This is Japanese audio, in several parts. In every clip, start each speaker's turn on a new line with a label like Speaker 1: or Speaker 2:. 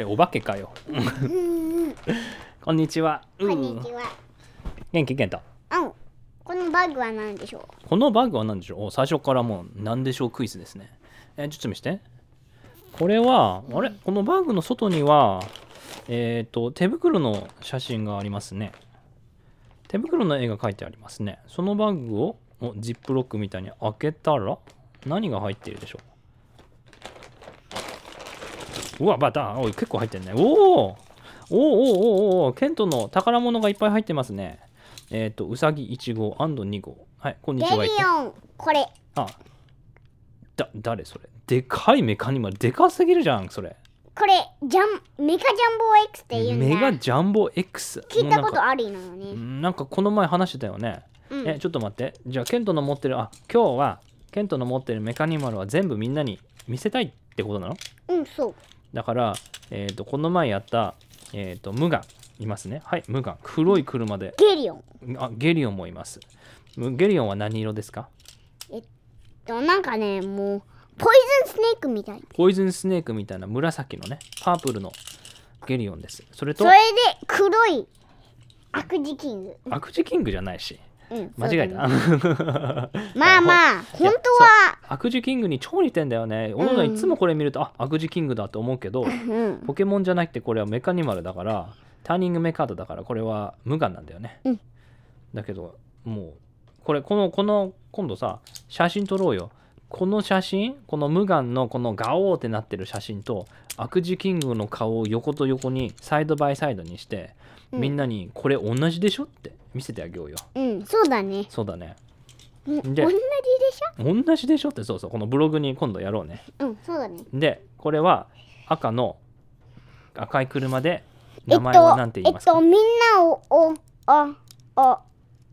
Speaker 1: えお化けかよ。
Speaker 2: うん
Speaker 1: こんにちは。
Speaker 2: こんにちは。
Speaker 1: 元気健太
Speaker 2: うん。このバッグは何でしょ
Speaker 1: このバッグは何でしょう？お最初からもう何でしょうクイズですね。えちょっと見せて。これはあれ？このバッグの外にはえっ、と手袋の写真がありますね。手袋の絵が描いてありますね。そのバッグをおジップロックみたいに開けたら何が入っているでしょう？うわバタおい結構入ってるね。おおおおおおおケントの宝物がいっぱい入ってますね。えっ、とうさぎ1号 &2 号はいこん
Speaker 2: う。
Speaker 1: にちは。
Speaker 2: ゲリオン、これ。
Speaker 1: あ。だ誰それ。でかいメカニマルでかすぎるじゃんそれ。
Speaker 2: これ、ジャン、メカジャンボ X って言うんだ。
Speaker 1: メガジャンボ X
Speaker 2: 聞いたこと
Speaker 1: も
Speaker 2: あるのよね。
Speaker 1: なんかこの前話してたよね、
Speaker 2: うん。
Speaker 1: えちょっと待って。じゃあケントの持ってるあ今日はケントの持ってるメカニマルは全部みんなに見せたいってことなの？
Speaker 2: うん、そう。
Speaker 1: だから、えー、とこの前やった、えー、とムガンいますね。はいムガン。黒い車で。
Speaker 2: ゲリオン。
Speaker 1: あゲリオンもいます。むゲリオンは何色ですか？
Speaker 2: と、なんかね、もう、ポイズンスネークみたい。
Speaker 1: ポイズンスネークみたいな紫のねパープルのゲリオンです。それと？
Speaker 2: それで、黒い悪事キング。
Speaker 1: アクジキングじゃないし
Speaker 2: うん。
Speaker 1: 間違えた、
Speaker 2: まあまあ、本当は、
Speaker 1: 悪事キングに超似てんだよね。俺らいつもこれ見ると、あ悪事キングだと思うけど
Speaker 2: うん。
Speaker 1: ポケモンじゃなくてこれはメカニマルだからターニングメカードだからこれは無眼なんだよね、
Speaker 2: うん。
Speaker 1: だけどもうこれこのこの今度さ写真撮ろうよ。この写真この無眼のこのガオーってなってる写真と悪事キングの顔を横と横にサイドバイサイドにして、
Speaker 2: うん
Speaker 1: みんなにこれ同じでしょって見せてあげようよ。
Speaker 2: うん、そうだね。
Speaker 1: そうだね。
Speaker 2: う同じでし
Speaker 1: 同じでしょってそうそうこのブログに今度やろうね。
Speaker 2: ょうん、そうだね。
Speaker 1: でこれは赤の赤い車で
Speaker 2: えっ
Speaker 1: 名前は
Speaker 2: と
Speaker 1: 何て、言いますか、
Speaker 2: えっと、みんなを、お、あ、あ、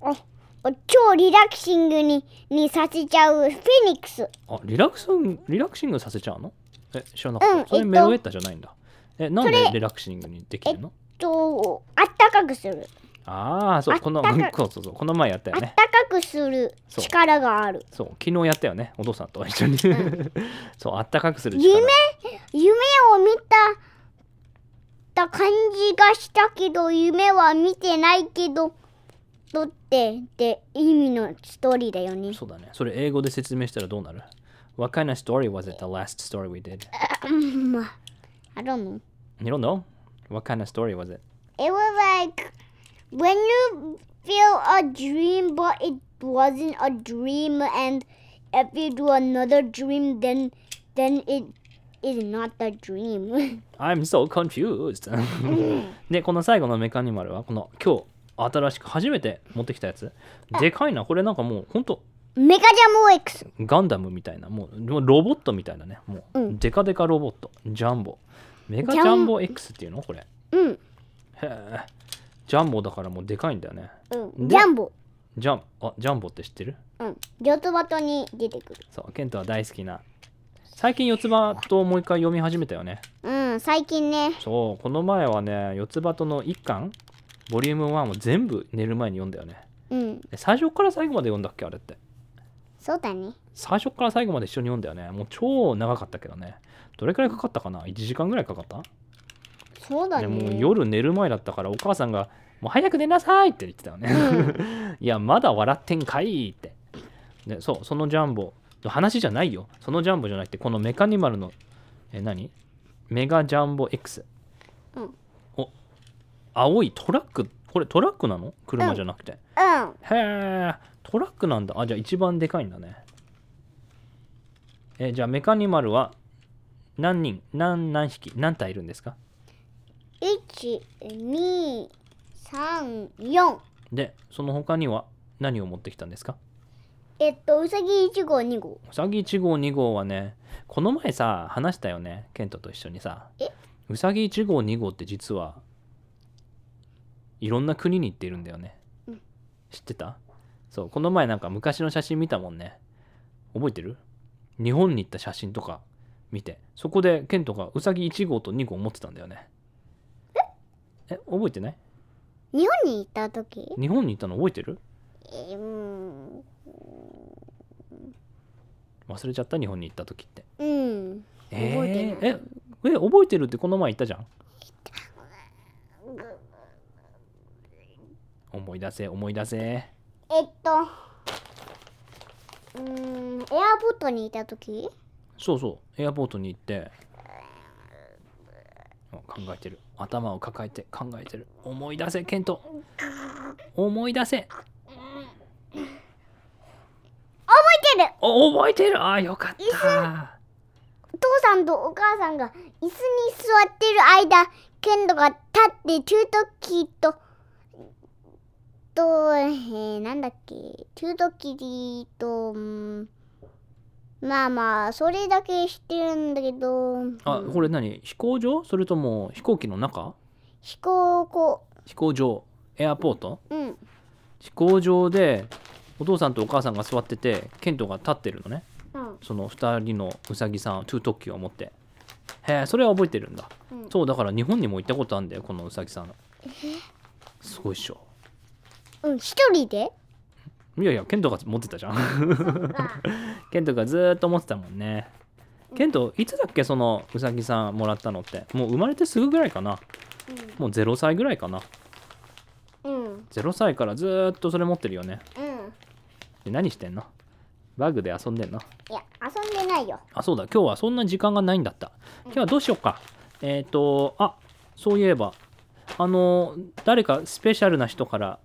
Speaker 2: あ、お超リラクシングににさせちゃうフェニックス。
Speaker 1: あリラクスンリラクシングさせちゃうの？え知らなかった、それ
Speaker 2: うんえっと
Speaker 1: メロエッタじゃないんだえなんでリラクシングにできるの？
Speaker 2: と、あったかくする。
Speaker 1: ああそうこのそうそうそうこの前やったよね
Speaker 2: あったかくする力がある。
Speaker 1: そう昨日やったよねお父さんと一緒にそうあったかくする力
Speaker 2: 夢夢を見たた感じがしたけど、夢は見てないけど、とって、って意味のストーリーだよね。
Speaker 1: そうだねそれ英語で説明したらどうなる？What kind of story was it the last story we did?
Speaker 2: I don't know.
Speaker 1: You don't know? What kind of story was it?
Speaker 2: It was like when you feel a dream, but it wasn't a dream, and if you do another dream, then then it is not a dream.
Speaker 1: I'm so confused でこの最後のメカニマルはこの今日新しく初めて持ってきたやつでかいなこれなんかもうほんと
Speaker 2: メカジャム X.
Speaker 1: ガンダムみたいなもうロボットみたいなねもう、
Speaker 2: うん
Speaker 1: デカデカロボットジャンボメガジャンボ X っていうの？これ。へ
Speaker 2: うん、
Speaker 1: え。ジャンボだからもうでかいんだよね。
Speaker 2: うん、
Speaker 1: で
Speaker 2: ジャンボ。
Speaker 1: ジャンあジャンボって知ってる？
Speaker 2: うん、四つ葉とに出てくる。
Speaker 1: そうケントは大好きな。最近四つ葉ともう一回読み始めたよね。
Speaker 2: うん、最近ね。
Speaker 1: そうこの前はね四つ葉との一巻ボリューム1を全部寝る前に読んだよね。
Speaker 2: うん、
Speaker 1: で最初から最後まで読んだっけ？あれって。
Speaker 2: そうだね。
Speaker 1: 最初から最後まで一緒に読んだよね。もう超長かったけどねどれくらいかかったかな？1時間ぐらいかかった？
Speaker 2: そうだ
Speaker 1: でもう
Speaker 2: ね。
Speaker 1: 夜寝る前だったからお母さんが「もう早く寝なさい」って言ってたよね、いやまだ笑ってんかいって。でそうそのジャンボ。の話じゃないよ。そのジャンボじゃなくてこのメカニマルのえ何？メガジャンボ X、
Speaker 2: うん。
Speaker 1: お青いトラック？これトラックなの？車じゃなくて、
Speaker 2: うん、
Speaker 1: へえトラックなんだ。あじゃあ一番でかいんだね。えじゃあメカニマルは何人何何匹何体いるんですか？
Speaker 2: 一、二、三、四。
Speaker 1: でその他には何を持ってきたんですか？
Speaker 2: えっと、うさぎ一号、二号。
Speaker 1: うさぎ1号2号はねこの前さ話したよねケントと一緒にさ。
Speaker 2: え？
Speaker 1: うさぎ1号2号って実はいろんな国に行ってるんだよね、
Speaker 2: うん。
Speaker 1: 知ってた？そうこの前なんか昔の写真見たもんね。覚えてる？日本に行った写真とか見て。そこでケントがうさぎ1号と2号持ってたんだよね。え？覚えてない？
Speaker 2: 日本に行った時？
Speaker 1: 日本に行ったの覚えてる？
Speaker 2: えーうん。
Speaker 1: 忘れちゃった？日本に行った時って。
Speaker 2: うん。
Speaker 1: え
Speaker 2: 覚えてない
Speaker 1: ーええ覚えてるってこの前言ったじゃん？思い出せ思い出せ。
Speaker 2: えっとうーんエアポートにいた時？
Speaker 1: そうそう。エアポートに行って。あ考えてる。頭を抱えて考えてる。思い出せケント。思い出せ。
Speaker 2: 覚えてる。
Speaker 1: お覚えてる。あーよかった。
Speaker 2: お父さんとお母さんが椅子に座ってる間ケントが立ってトゥートキーとと、えー、なんだっけ。トゥートキーとうんまあまあそれだけ知ってるんだけど。
Speaker 1: あこれ何？飛行場？それとも飛行機の中？
Speaker 2: 飛行こ
Speaker 1: 飛行場？エアポート？
Speaker 2: うん。
Speaker 1: 飛行場でお父さんとお母さんが座っててケントが立ってるのね。
Speaker 2: うん。
Speaker 1: その2人のウサギさんトゥートッキーを持って。へえそれは覚えてるんだ、
Speaker 2: うん。
Speaker 1: そうだから日本にも行ったことあるんだよこのウサギさん。すごいっしょ。
Speaker 2: うん一人で？
Speaker 1: いやいやケントが持ってたじゃん。ケントがずーっと持ってたもんね。ケントいつだっけそのウサギさんもらったのって。もう生まれてすぐぐらいかな。もう0歳ぐらいかな。
Speaker 2: うん。うん
Speaker 1: 0歳からずーっとそれ持ってるよね。
Speaker 2: うん。
Speaker 1: で何してんの？バッグで遊んでんの？
Speaker 2: いや遊んでないよ。
Speaker 1: あそうだ。今日はそんな時間がないんだった。今日はどうしようか。えっ、とあそういえばあの誰かスペシャルな人から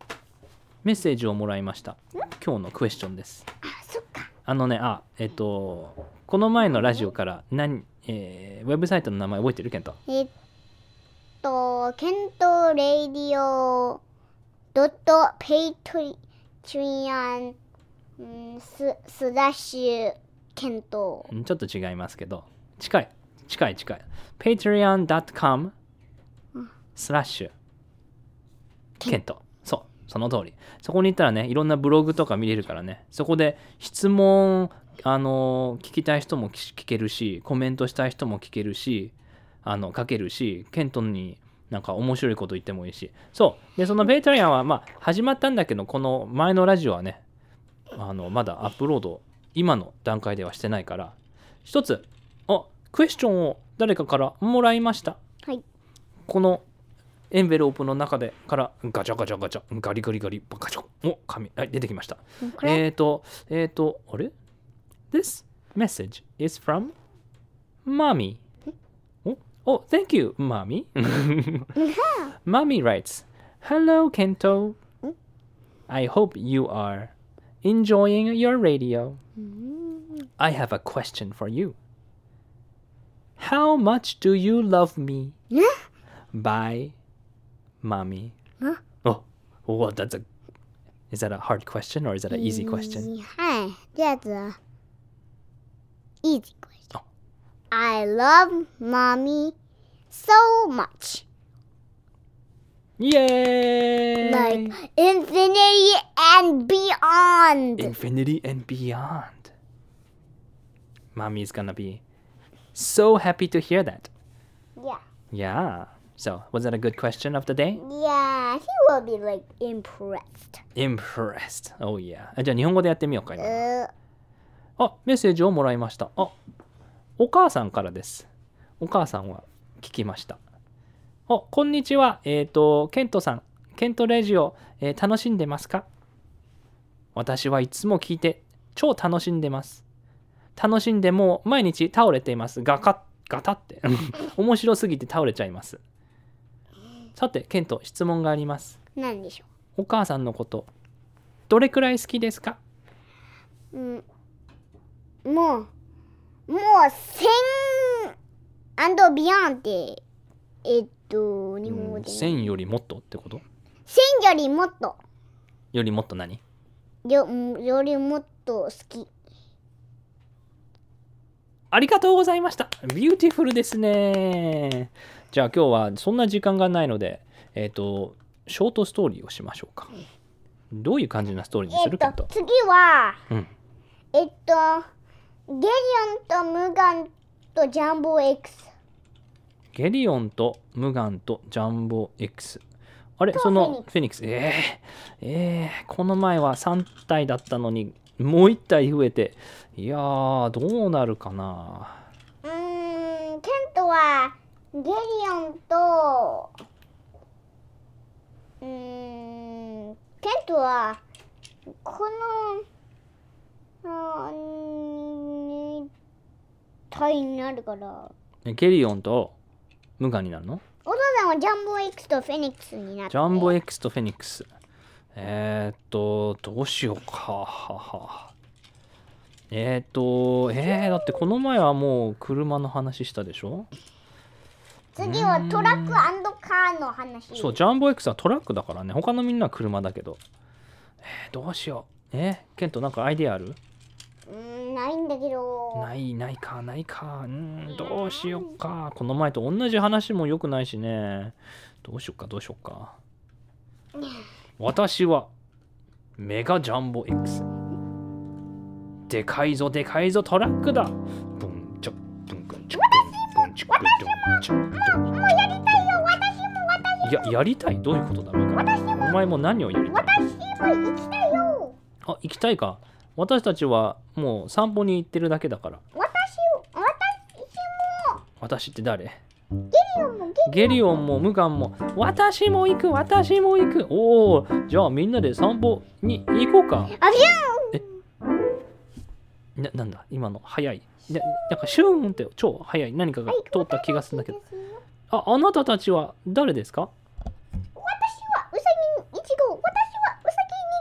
Speaker 1: メッセージをもらいました。今日のクエスチョンです。
Speaker 2: あそっか。
Speaker 1: あのねあえっ、とこの前のラジオから何、えーウェブサイトの名前覚えてる？ケント。
Speaker 2: えっと、ケントレディオドットペイトリリアンうんススラッシュケント。
Speaker 1: んちょっと違いますけど。近い。近い近い。Patreon.com スラッシュケントその通り。そこに行ったらねいろんなブログとか見れるからね。そこで質問あの聞きたい人も聞聞けるしコメントしたい人も聞けるしあの書けるしケントになんか面白いこと言ってもいいし。そう。でそのペイトリアンはまあ始まったんだけどこの前のラジオはねあのまだアップロード今の段階ではしてないから。一つあクエスチョンを誰かからもらいました。
Speaker 2: はい。
Speaker 1: このエンベロープの中でからガチャガチャガチャガリガリガリガチャお紙はい出てきましたえっ、ー、とえっ、ー、とあれ This message is from mommy おお thank you mommy mommy writes hello Kento I hope you are enjoying your radio I have a question for you How much do you love me? By mommy.
Speaker 2: Huh?
Speaker 1: Oh, well, that's a. Is that a hard question or is that an easy question?
Speaker 2: Mm, はい。That's a easy question.
Speaker 1: Oh.
Speaker 2: I love mommy so much.
Speaker 1: Yay!
Speaker 2: Like infinity and beyond.
Speaker 1: infinity and beyond. Mommy's gonna be so happy to hear that.
Speaker 2: yeah.
Speaker 1: Yeah. So, was that a good question of the day?
Speaker 2: Yeah, he will be like impressed.
Speaker 1: Impressed. Oh yeah. あじゃあ日本語でやってみようか今。
Speaker 2: Uh,
Speaker 1: あ、メッセージをもらいました。あ、お母さんからです。お母さんは聞きました。あ、こんにちは。えっ、と、ケントさん。ケントレジオ、えー楽しんでますか？私はいつも聞いて超楽しんでます。楽しんでもう毎日倒れています。ガカッ、ガタって。面白すぎて倒れちゃいます。さて、ケント、質問があります。
Speaker 2: なんでしょ
Speaker 1: お母さんのこと、どれくらい好きですか？
Speaker 2: う。うん。もう、もう、千 and beyond って、えっと、日本語で、ね。
Speaker 1: 1000よりもっとってこと？
Speaker 2: 千よりもっと、
Speaker 1: よりもっと何？
Speaker 2: よよりもっと好き。
Speaker 1: ありがとうございました。ビューティフルですね。じゃあ今日はそんな時間がないので、えっ、と、ショートストーリーをしましょうか。どういう感じなストーリーにするかと、。
Speaker 2: と次は、
Speaker 1: うん。
Speaker 2: えっと、ゲリオンとムガンとジャンボ X。
Speaker 1: ゲリオンとムガンとジャンボ X。あれ
Speaker 2: と
Speaker 1: そのフェニックス。えー、えー、この前は3体だったのにもう1体増えて、いやー、どうなるかな。
Speaker 2: うーん、ケントはゲリオンとうーんケントはこの体になるから。
Speaker 1: えゲリオンとムガンになるの？
Speaker 2: お父さんはジャンボ X とフェニックスになって。
Speaker 1: ジャンボ X とフェニックス。えー、っと、どうしようか。はは。えー、っと、えー、だってこの前はもう車の話したでしょ？
Speaker 2: 次はトラックカーの話
Speaker 1: そう、ジャンボ X はトラックだからね。他のみんなは車だけど。えー、どうしよう。えー、ケントなんかアイデアある？
Speaker 2: うーんないんだけど
Speaker 1: ない、ないか、ないか。うーん、どうしようか。この前と同じ話も良くないしね。どうしようか、どうしようか。私はメガジャンボ X。でかいぞ、でかいぞ、トラックだ。ブンチョブンブンチョブンブンチョブンブンチョ
Speaker 2: もうやりたいよ。私も私
Speaker 1: いや、やりたい？どういうことだろうか。お前も何をやりたい？
Speaker 2: 私も行きたいよ。
Speaker 1: あ、行きたいか。私たちはもう散歩に行ってるだけだから。
Speaker 2: 私私も。
Speaker 1: 私って誰？
Speaker 2: ゲリオンもゲ
Speaker 1: ゲリオンもムガンも。私も行く私も行く。おおじゃあみんなで散歩に行こうか。
Speaker 2: あビ
Speaker 1: ななんだ？今の？早い。ななんかシューンって超早い。何かが通った気がするんだけどああなたたちは誰ですか？
Speaker 2: 私はウサギ1号。私はウサ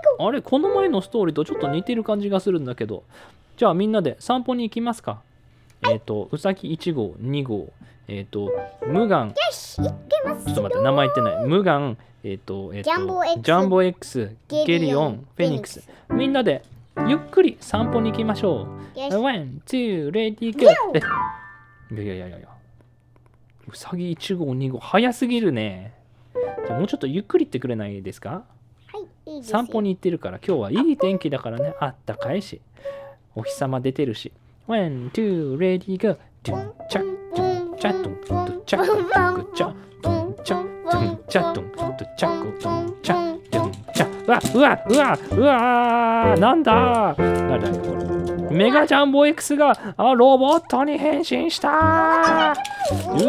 Speaker 2: ギ2号。
Speaker 1: あれこの前のストーリーとちょっと似てる感じがするんだけど。じゃあみんなで散歩に行きますか？えっ、とうさぎ1号2号。えっ、とムガン。
Speaker 2: よし行ってます
Speaker 1: ちょっと待って名前言ってない。ムガン。えっ、とえっ、と
Speaker 2: ジャンボ X
Speaker 1: ジャンボ X
Speaker 2: ゲリオン
Speaker 1: フェニックス。みんなでゆっくり散歩に行きましょう。 One, two, ready, go。え いやいやいやいや。うさぎ1号、2号、早すぎるね。じゃあもうちょっとゆっくり行ってくれないですか？
Speaker 2: はいいいですよ
Speaker 1: 散歩に行ってるから、今日はいい天気だからね。あったかいし。お日様出てるし。 One, two, ready, go。ドゥンチャ、ドゥンチャ、ドゥン、ドゥンチャ、ドゥンチャ、ドゥンチャ、ドゥンチャ、ドゥン、ドゥンチャ、ドゥンチャ、ドゥンチャ。うわ、うわ、うわ、うわ、なんだ？誰だよ、これ。メガジャンボ X があロボットに変身した。う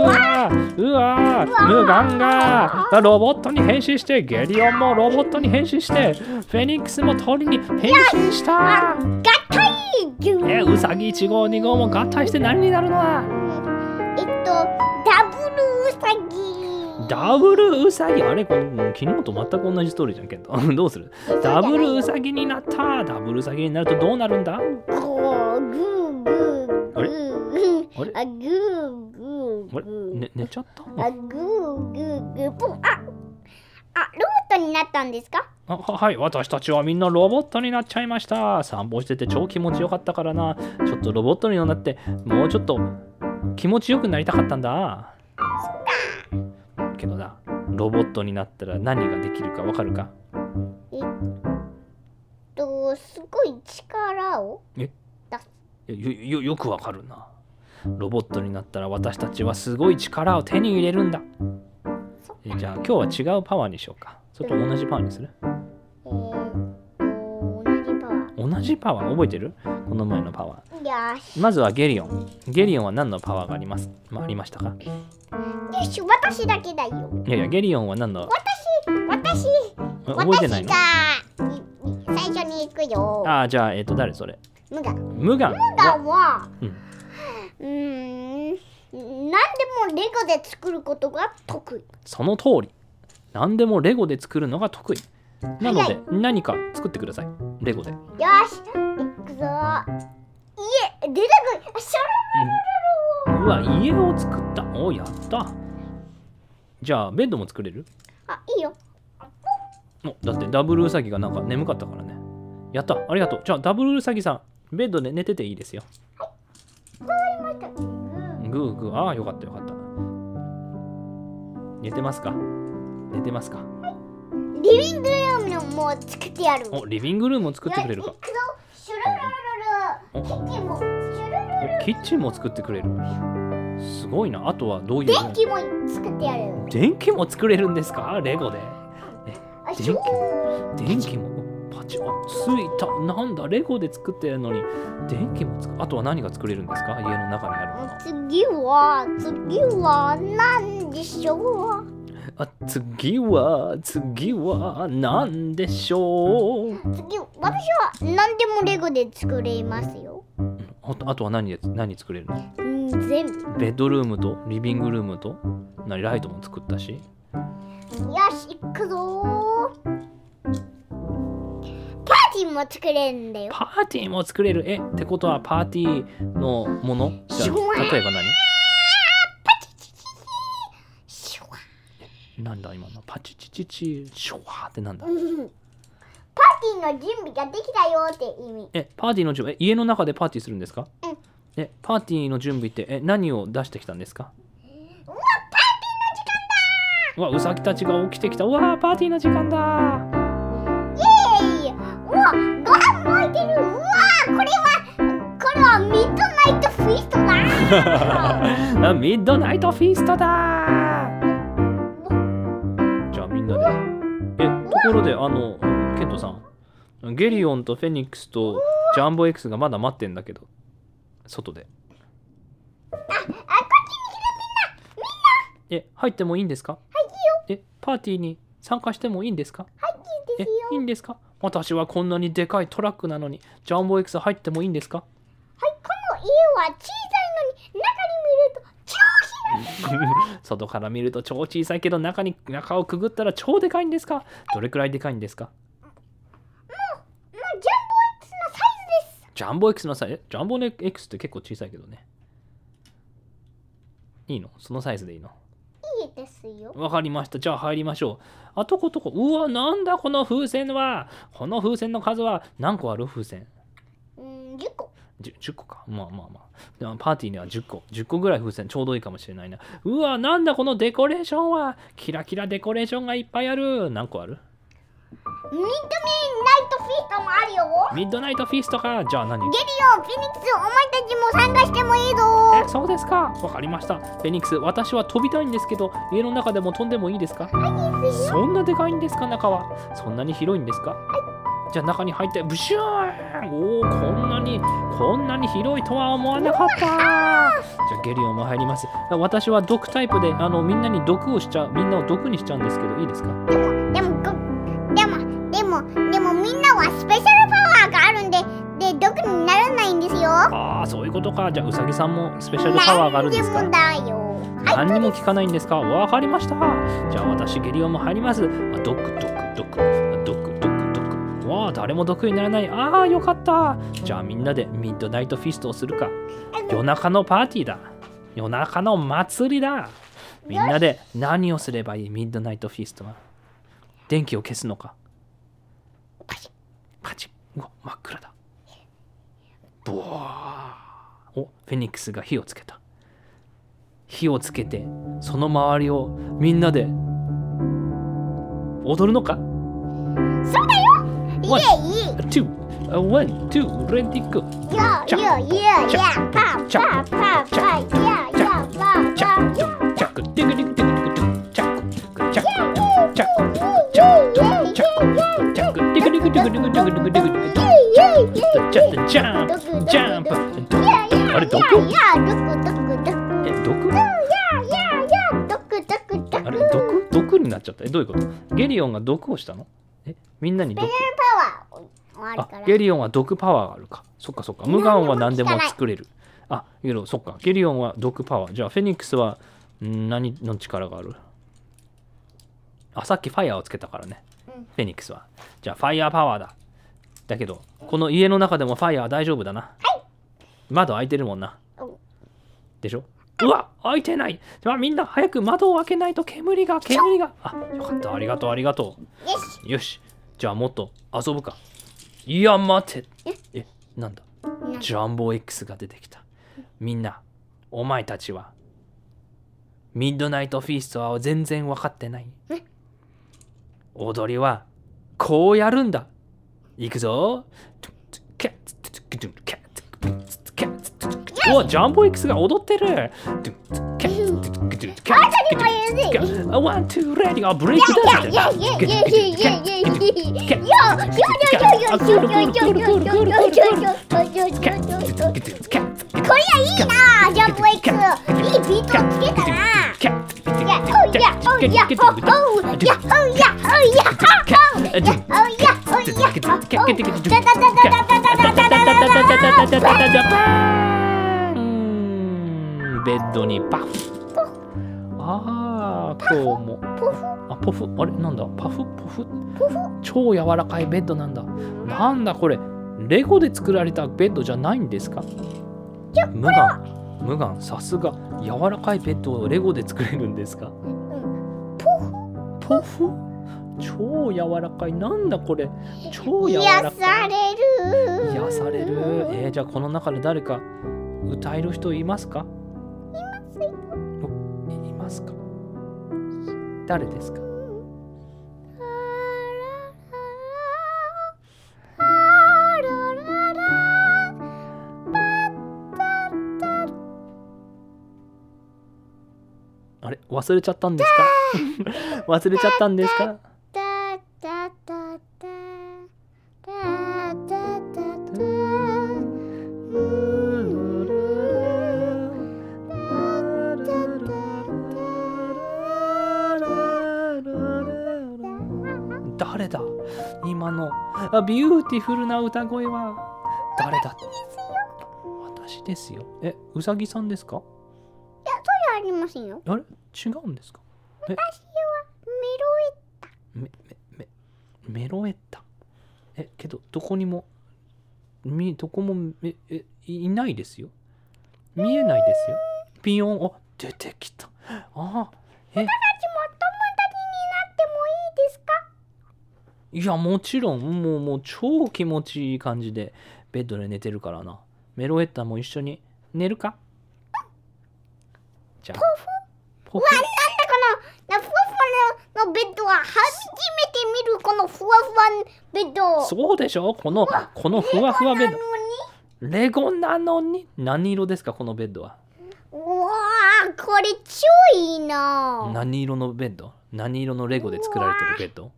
Speaker 1: わうわムガンがあロボットに変身してゲリオンもロボットに変身してフェニックスも鳥に変身した。
Speaker 2: 合体
Speaker 1: えウサギ1号2号も合体して何になるのだ？
Speaker 2: えっとダブルウサギ
Speaker 1: ダブルウサギ？あれこの昨日と全く同じストーリーじゃんけど どうする？ダブルウサギになった？ダブルウサギになるとどうなるんだ？
Speaker 2: こうグーグー
Speaker 1: あれ
Speaker 2: グー。
Speaker 1: あれ？
Speaker 2: あグーグー
Speaker 1: あれ、
Speaker 2: グー
Speaker 1: ね、寝ちゃった？
Speaker 2: あグーグーグー。ポンああロボットになったんですか？
Speaker 1: あははい。私たちはみんなロボットになっちゃいました。散歩してて超気持ちよかったからな。ちょっとロボットになってもうちょっと気持ちよくなりたかったんだけどなロボットになったら何ができるかわかるか？
Speaker 2: えっとすごい力を
Speaker 1: え？
Speaker 2: 出す。
Speaker 1: よよよくわかるな。ロボットになったら私たちはすごい力を手に入れるんだ。えじゃあ今日は違うパワーにしようか。それと同じパワーにする？
Speaker 2: えー同じパワ
Speaker 1: 同じパワー？覚えてる？この前のパワ
Speaker 2: ー。
Speaker 1: まずはゲリオン。ゲリオンは何のパワーがあります、まあ、ありましたか？
Speaker 2: よし私だけだよ。
Speaker 1: いやいやゲリオンは何の
Speaker 2: 私
Speaker 1: あ覚えてないの？
Speaker 2: 私がいい最初に行くよ。
Speaker 1: ああじゃあえっ、と誰それ？
Speaker 2: 無我。
Speaker 1: ムガン
Speaker 2: 無我は
Speaker 1: うん。
Speaker 2: 何でもレゴで作ることが得意。
Speaker 1: その通り。何でもレゴで作るのが得意。なので何か作ってください。レゴで。
Speaker 2: よし行くぞ。家出てこい。シャ
Speaker 1: うわ家を作った。おやったじゃあベッドも作れる？
Speaker 2: ラあいいよ。
Speaker 1: おだってダブルウサギがなんか眠かったからね。やった。ありがとう。じゃあダブルウサギさんベッドで寝てていいですよ。グー。グーああよかったよかった。寝てますか？寝てますか？
Speaker 2: リビングルームも作ってやる。
Speaker 1: おリビングルームを作ってくれるか。
Speaker 2: キッチンも。
Speaker 1: キッチンも作ってくれるすごいな。あとはどういうの？
Speaker 2: 電気も作ってやる
Speaker 1: 電気も作れるんですか？レゴで。
Speaker 2: あ
Speaker 1: 電気？
Speaker 2: シュー
Speaker 1: 電気も？パパチあついた。なんだ？レゴで作ってるのに。電気もつくあとは何が作れるんですか？家の中にあるもの。
Speaker 2: 次は次は何でしょう？
Speaker 1: あ次は次は何でしょう？
Speaker 2: 次私は何でもレゴで作れますよ。
Speaker 1: あとあとは何で何作れるの？
Speaker 2: うん全部。
Speaker 1: ベッドルームとリビングルームと？何ライトも作ったし。
Speaker 2: よし行くぞパーティーも作れるんだよ。
Speaker 1: パーティーも作れる？えってことはパーティーのもの？じゃ例えば何？
Speaker 2: シュワ
Speaker 1: なんだ今の？パチチチチ。シュワーってなんだ？
Speaker 2: うんパーティーの準備ができたよって意味。
Speaker 1: えパーティーの準備え家の中でパーティーするんですか？
Speaker 2: うん。
Speaker 1: えパーティーの準備ってえ何を出してきたんですか？
Speaker 2: うわパーティーの時間だ
Speaker 1: うわうさぎたちが起きてきた。うわパーティーの時間だ
Speaker 2: イエーイ。うわご飯も置いてる。うわこれはこれはミッドナイトフィーストだ
Speaker 1: あ ミッドナイトフィーストだじゃあみんなで。えところであのケントさん。ゲリオンとフェニックスとジャンボ X がまだ待ってんだけど。外で。
Speaker 2: あこっちに来るみんな。みん
Speaker 1: え入ってもいいんですか？
Speaker 2: はいいいよ。
Speaker 1: えパーティーに参加してもいいんですか？
Speaker 2: はいいい
Speaker 1: え
Speaker 2: ですよ。
Speaker 1: いいんですか？私はこんなにでかいトラックなのにジャンボ X 入ってもいいんですか？
Speaker 2: はいこの家は小さいのに中に見ると 超広い。
Speaker 1: 外から見ると超小さいけど中に中をくぐったら超でかいんですか？どれくらいでかいんですか
Speaker 2: もうジャンボ X のサイズです
Speaker 1: ジャンボ X のサイズえジャンボ X って結構小さいけどね。いいの？そのサイズでいいの？
Speaker 2: いいですよ。
Speaker 1: わかりました。じゃあ入りましょう。あとことこ。うわなんだこの風船は。この風船の数は。何個ある風船？
Speaker 2: うん10個。
Speaker 1: 10, 10個か。まあまあまあ。でもパーティーには10個。10個ぐらい風船。ちょうどいいかもしれないな。うわなんだこのデコレーションは。キラキラデコレーションがいっぱいある。何個ある？
Speaker 2: ミッドミナイトフィーストもあるよ。
Speaker 1: ミッドナイトフィーストか？じゃあ何？
Speaker 2: ゲリオンフェニックスお前たちも参加してもいいぞ。
Speaker 1: えそうですか？わかりました。フェニックス私は飛びたいんですけど家の中でも飛んでもいいですか？そんなでかいんですか中は？そんなに広いんですか？じゃあ中に入ってブシューン！おおこんなにこんなに広いとは思わなかった。じゃあゲリオンも入ります。私は毒タイプであのみんなに毒をしちゃうみんなを毒にしちゃうんですけどいいですか？
Speaker 2: でもでもごでもでもでもみんなはスペシャルパワーがあるんでで毒にならないんですよ
Speaker 1: ああそういうことかじゃあウサギさんもスペシャルパワーがあるんですか？
Speaker 2: 何でもだよはい
Speaker 1: 何にも聞かないんですか？わかりました。じゃあ私ゲリオンも入ります。あドクドクドク。あドクドクドク。わあ、誰も毒にならない。ああ、よかった。じゃあみんなで midnight feast をするか。夜中のパーティーだ。夜中の祭りだ。みんなで何をすればいい？ midnight feast は。電気を消すのか。
Speaker 2: パチッ
Speaker 1: パチッ。うわ、真っ暗だ。ボワー。お、フェニックスが火をつけた。火をつけてその周りをみんなで踊るのか？
Speaker 2: そうだよ。イ
Speaker 1: わ
Speaker 2: エイ
Speaker 1: ?2 1 2 ready go
Speaker 2: やややや。パーパーパーパーややパー
Speaker 1: チャッ
Speaker 2: パーや
Speaker 1: クチャックディグディグディグディグディグチャックチャックチャックチャックチャックチャックチャックディグディグディグディグディグディグディグディグチャックジャンプジャンプあれどこ
Speaker 2: いやどこどこどこ
Speaker 1: え毒あれ毒毒になっちゃったえどういうことゲリオンが毒をしたのえみんなに毒
Speaker 2: あ
Speaker 1: ゲリオンは毒パワーがあるか。そっかそっか。無眼は何でも作れる。あけどそっか。ゲリオンは毒パワー。じゃあフェニックスはん何の力がある？あさっきファイヤーをつけたからね、
Speaker 2: うん。
Speaker 1: フェニックスは。じゃあファイヤーパワーだ。だけどこの家の中でもファイヤー大丈夫だな、窓開いてるもんな。
Speaker 2: うん
Speaker 1: でしょ？うわ開いてない。じゃあみんな早く窓を開けないと煙が煙が。あよかった。ありがとうありがとう。
Speaker 2: よし。
Speaker 1: よし。じゃあもっと遊ぶか。いや待て。え？なんだ？
Speaker 2: な
Speaker 1: ジャンボ X が出てきた。みんなお前たちはミッドナイトフィーストは全然分かってない。
Speaker 2: え？
Speaker 1: 踊りはこうやるんだ行くぞおジャンボが踊ってるワン、ツー、レディー、ブレイクダン。
Speaker 2: これいいな、ジャンボ。いいビートをつけたな。
Speaker 1: ベッ。ドにパフああこうもあポフあれなんだパフポフ超柔らかいベッドなんだなんだこれレゴで作られたベッドじゃないんですか無我無眼さすが。柔らかいベッドをレゴで作れるんですか？
Speaker 2: ポフ？
Speaker 1: ポフ？超柔らかい。なんだこれ？超柔ら
Speaker 2: 癒
Speaker 1: かい。
Speaker 2: される。
Speaker 1: 癒される。えー、じゃあこの中で誰か歌える人いますか？おいいますか？誰ですか？忘れちゃったんですか？忘れちゃったんですか？誰だ？今の。あビューティフルな歌声は誰だ？私ですよ。えうさぎさんですか？
Speaker 2: ありませんよ。
Speaker 1: あれ？違うんですか？
Speaker 2: 私はメロエ
Speaker 1: メメメメロエッタ？えけどどこにもみどこもええいいないですよ。見えないですよ。ピヨン。あ出てきた。あえ？
Speaker 2: たちも友達になってもいいですか？
Speaker 1: いやもちろん。もうもう超気持ちいい感じでベッドで寝てるからな。メロエッタも一緒に寝るか？じゃあポフ？
Speaker 2: なんだこのふわふわののベッドは初めて見るこのふわふわベッド。
Speaker 1: そうでしょ？このこのふわふわベッド。レゴなのに？何色ですかこのベッドは？
Speaker 2: にうわあこれ超いいな。
Speaker 1: 何色のベッド？何色のレゴで作られてるベッド？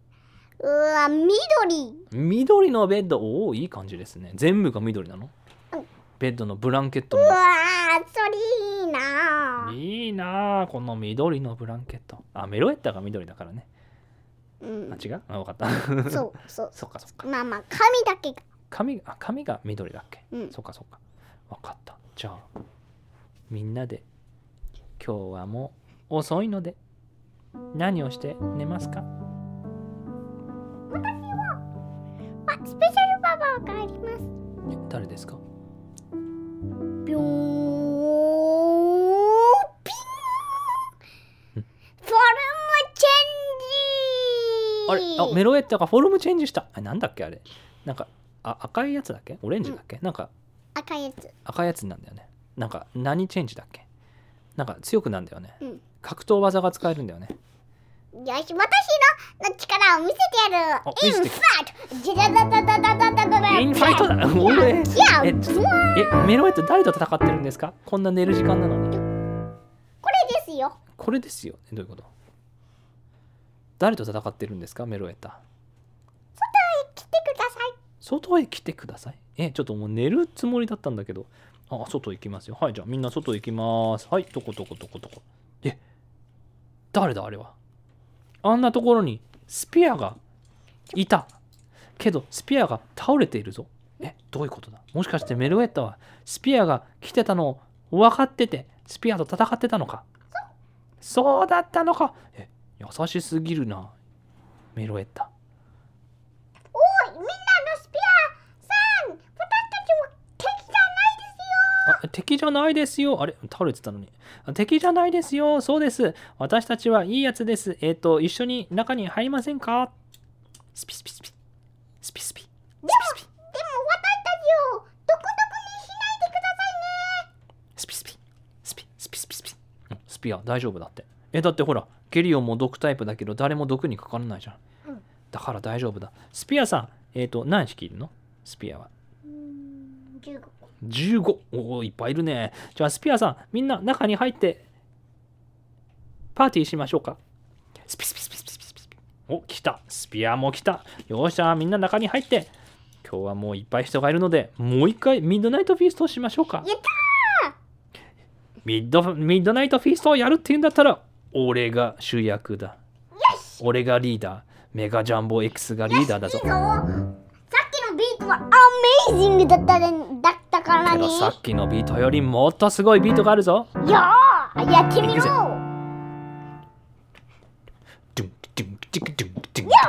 Speaker 2: うわ緑。
Speaker 1: 緑のベッド？おおいい感じですね。全部が緑なの？
Speaker 2: うん。
Speaker 1: ベッドのブランケットも。
Speaker 2: うわあそれいいな。
Speaker 1: この緑のブランケット。あメロエッタが緑だからね。
Speaker 2: うん。
Speaker 1: あ違う？あ分かった。
Speaker 2: そう そう。
Speaker 1: そっかそっか。
Speaker 2: まあまあ髪だけが。
Speaker 1: 髪あ髪が緑だっけ、
Speaker 2: うん。
Speaker 1: そっかそっか。分かった。じゃあみんなで今日はもう遅いので何をして寝ますか？
Speaker 2: あスペシャルババアがあります。
Speaker 1: え誰ですか？
Speaker 2: ビョーンピンフォルムチェンジ
Speaker 1: あれあメロエッタがフォルムチェンジした。あなんだっけあれ。なんかあ赤いやつだっけ？オレンジだっけ、なんか
Speaker 2: 赤いやつ。
Speaker 1: 赤いやつなんだよね。なんか何チェンジだっけ？なんか強くなんだよね、
Speaker 2: うん。
Speaker 1: 格闘技が使えるんだよね。
Speaker 2: よし私のの力を見せてやる。インファイトジャダダダダダダダダダ
Speaker 1: インファイトだおえ
Speaker 2: いや
Speaker 1: ええメロエッタ誰と戦ってるんですかこんな寝る時間なのに
Speaker 2: これですよ
Speaker 1: これですよどういうこと誰と戦ってるんですか？メロエッタ
Speaker 2: 来てください。
Speaker 1: 外へ来てください？えちょっともう寝るつもりだったんだけど。あ外行きますよ。はいじゃあみんな外行きます。はいどこどこどこどこえ誰だあれは？あんなところにスピアがいた。けどスピアが倒れているぞ。えどういうことだ？もしかしてメルエッタはスピアが来てたのを分かっててスピアと戦ってたのか？そうだったのか。え優しすぎるなメロエッタ
Speaker 2: おいみんなのスピアさん私たちは敵じゃないですよ
Speaker 1: あ敵じゃないですよ。あれ倒れてたのに。あ敵じゃないですよ。そうです。私たちはいいやつです。えっ、と、一緒に中に入りませんか？スピスピスピ。スピスピ。スピスピ。
Speaker 2: でも私たちをどこどこにしないでくださいね
Speaker 1: スピスピ。スピスピスピスピ。うんスピア大丈夫だって。え、だってほら、ゲリオンも毒タイプだけど誰も毒にかからないじゃん。
Speaker 2: うん。
Speaker 1: だから大丈夫だ。スピアさん、えっ、と、何匹いるの？スピアは。
Speaker 2: うーん15
Speaker 1: 15おおいっぱいいるね。じゃあスピアさんみんな中に入ってパーティーしましょうか。スピスピスピスピスピスピ。スお来た。スピアも来た。よっしゃみんな中に入って。今日はもういっぱい人がいるのでもう一回ミッドナイトフィーストをしましょうか。
Speaker 2: やった
Speaker 1: ミッドミッドナイトフィーストをやるって言うんだったら俺が主役だ。俺がリーダー。メガジャンボ X がリーダーだぞ。
Speaker 2: さっきのビートはアメイジングだったでだったからね。
Speaker 1: けどさっきのビートよりもっとすごいビートがあるぞ。
Speaker 2: いやーやってみろ。
Speaker 1: いくぜ
Speaker 2: や
Speaker 1: ドゥンドゥンドゥンドゥンドゥン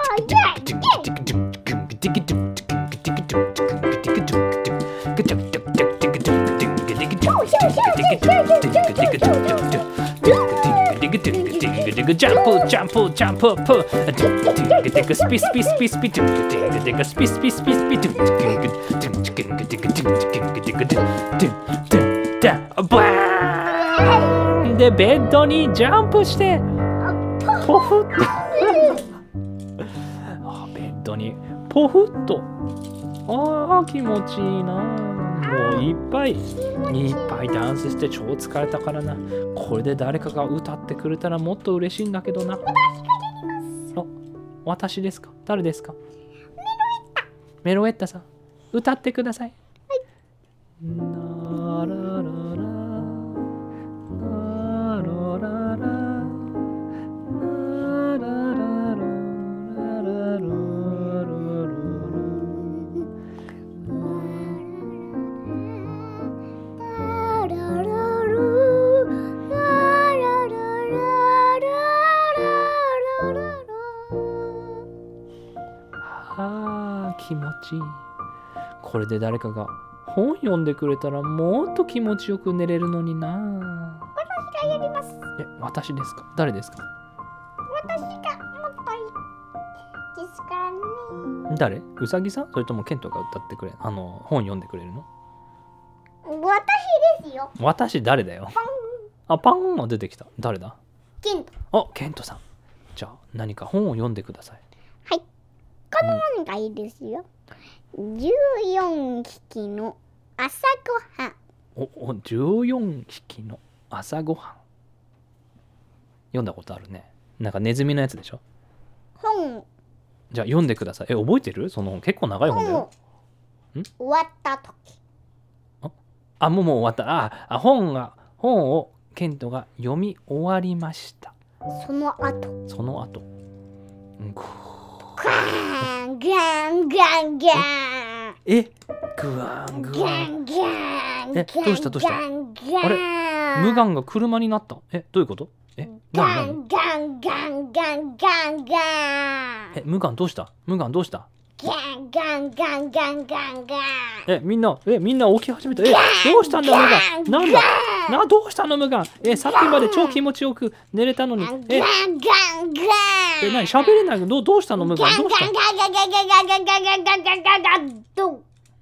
Speaker 2: ー
Speaker 1: ジャンプジャンププスピスピスピスピスピスピスピスピバーンでベッドにジャンプしてポフッあベッドにポフッとあー気持ちいいなもういっぱいいっぱいダンスして超疲れたからな。これで誰かが歌ってくれたらもっと嬉しいんだけどな。あ私ですか？誰ですか？メロエッタ。さん。歌ってください。なら気持ちいい。これで誰かが本読んでくれたらもっと気持ちよく寝れるのにな。
Speaker 2: 私がやります。
Speaker 1: え私ですか？誰ですか？
Speaker 2: 私がもっといいですからね。
Speaker 1: 誰？うさぎさん？それともケントが歌ってくれあの本読んでくれるの？
Speaker 2: 私ですよ。
Speaker 1: 私誰だよ？あパンが出てきた。誰だ？
Speaker 2: ケント。
Speaker 1: あケントさん。じゃあ何か本を読んでください。
Speaker 2: はいこの問題ですよ。14匹の朝ごはん。
Speaker 1: おお14匹の朝ごはん。読んだことあるね。なんかネズミのやつでしょ？
Speaker 2: 本。
Speaker 1: じゃあ読んでください。え覚えてる？その本。結構長い本だ
Speaker 2: 本。
Speaker 1: よ
Speaker 2: を終わった時。
Speaker 1: あもうもう終わった。ああ本が本をケントが読み終わりました。
Speaker 2: その後。
Speaker 1: その後。うんぐ
Speaker 2: ガンガンガンガン
Speaker 1: えグワング
Speaker 2: ガ
Speaker 1: ワン
Speaker 2: ンガン
Speaker 1: えどうしたどうした？
Speaker 2: ガンガン
Speaker 1: あれ？無眼が車になった。えどういうこと？えな
Speaker 2: ガンガンガンガンガンガン。
Speaker 1: え無眼どうした？無眼どうした？
Speaker 2: ガンガンガンガンガン。ガン
Speaker 1: えみんなえみんな起き始めた。えどうしたんだ無眼なんだ？などうしたの無眼えさっきまで超気持ちよく寝れたのに。
Speaker 2: ガン
Speaker 1: え
Speaker 2: ガンガンガン。
Speaker 1: え何喋れないの？どうどうしたの無眼
Speaker 2: ガン？
Speaker 1: どうした？
Speaker 2: ガンガンガンガンガンガンガンガンガンガンガンガンガンドッ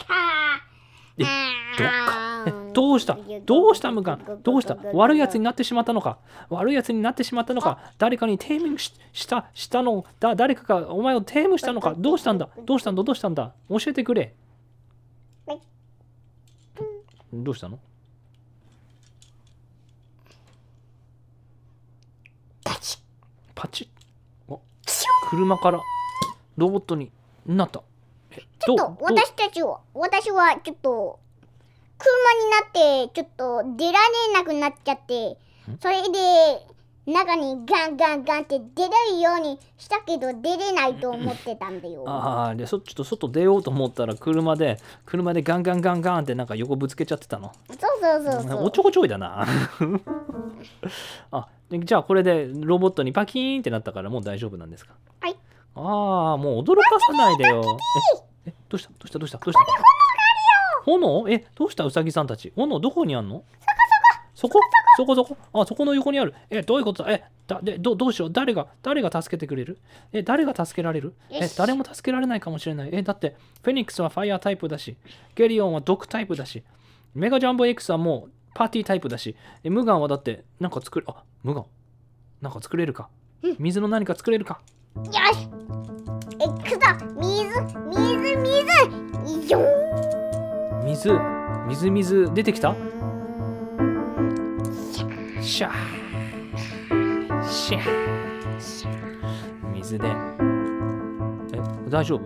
Speaker 2: カ
Speaker 1: えどっか。え どうした？どうした？無眼どうした？悪いやつになってしまったのか。悪いやつになってしまったのか。誰かにテーミングししたしたのだ誰かがお前をテームしたのか。どうしたんだ？どうしたんだ？どうしたんだ？教えてくれ。
Speaker 2: はい
Speaker 1: どうしたの？
Speaker 2: パチ。
Speaker 1: パチッ。お。車からロボットになった。え
Speaker 2: ちょっと私たちは私はちょっと車になってちょっと出られなくなっちゃってそれで中にガンガンガンって出れるようにしたけど出れないと思ってたんだよ。
Speaker 1: ああでそちょっと外出ようと思ったら車で車でガンガンガンガンってなんか横ぶつけちゃってたの？
Speaker 2: そうそうそうそう。
Speaker 1: おちょこちょいだなあでじゃあこれでロボットにパキーンってなったからもう大丈夫なんですか
Speaker 2: はい
Speaker 1: ああもう驚かさないでよええどうした？どうした？どうした？どうした炎？えどうした？ウサギさんたち。炎どこにあんの？そこそこ！そこ？あそこの横にある。えどういうこと？だえだでどどうしよう？誰が誰が助けてくれる？え誰が助けられる？え誰も助けられないかもしれない。えだってフェニックスはファイヤータイプだしゲリオンは毒タイプだしメガジャンボ X はもうパーティータイプだしえムガンはだってなんか作れあムガン？なんか作れるか？水の何か作れるか？
Speaker 2: よし水よ。ー
Speaker 1: 水水水出てきた？シャー。シシャー。水でえ大丈夫？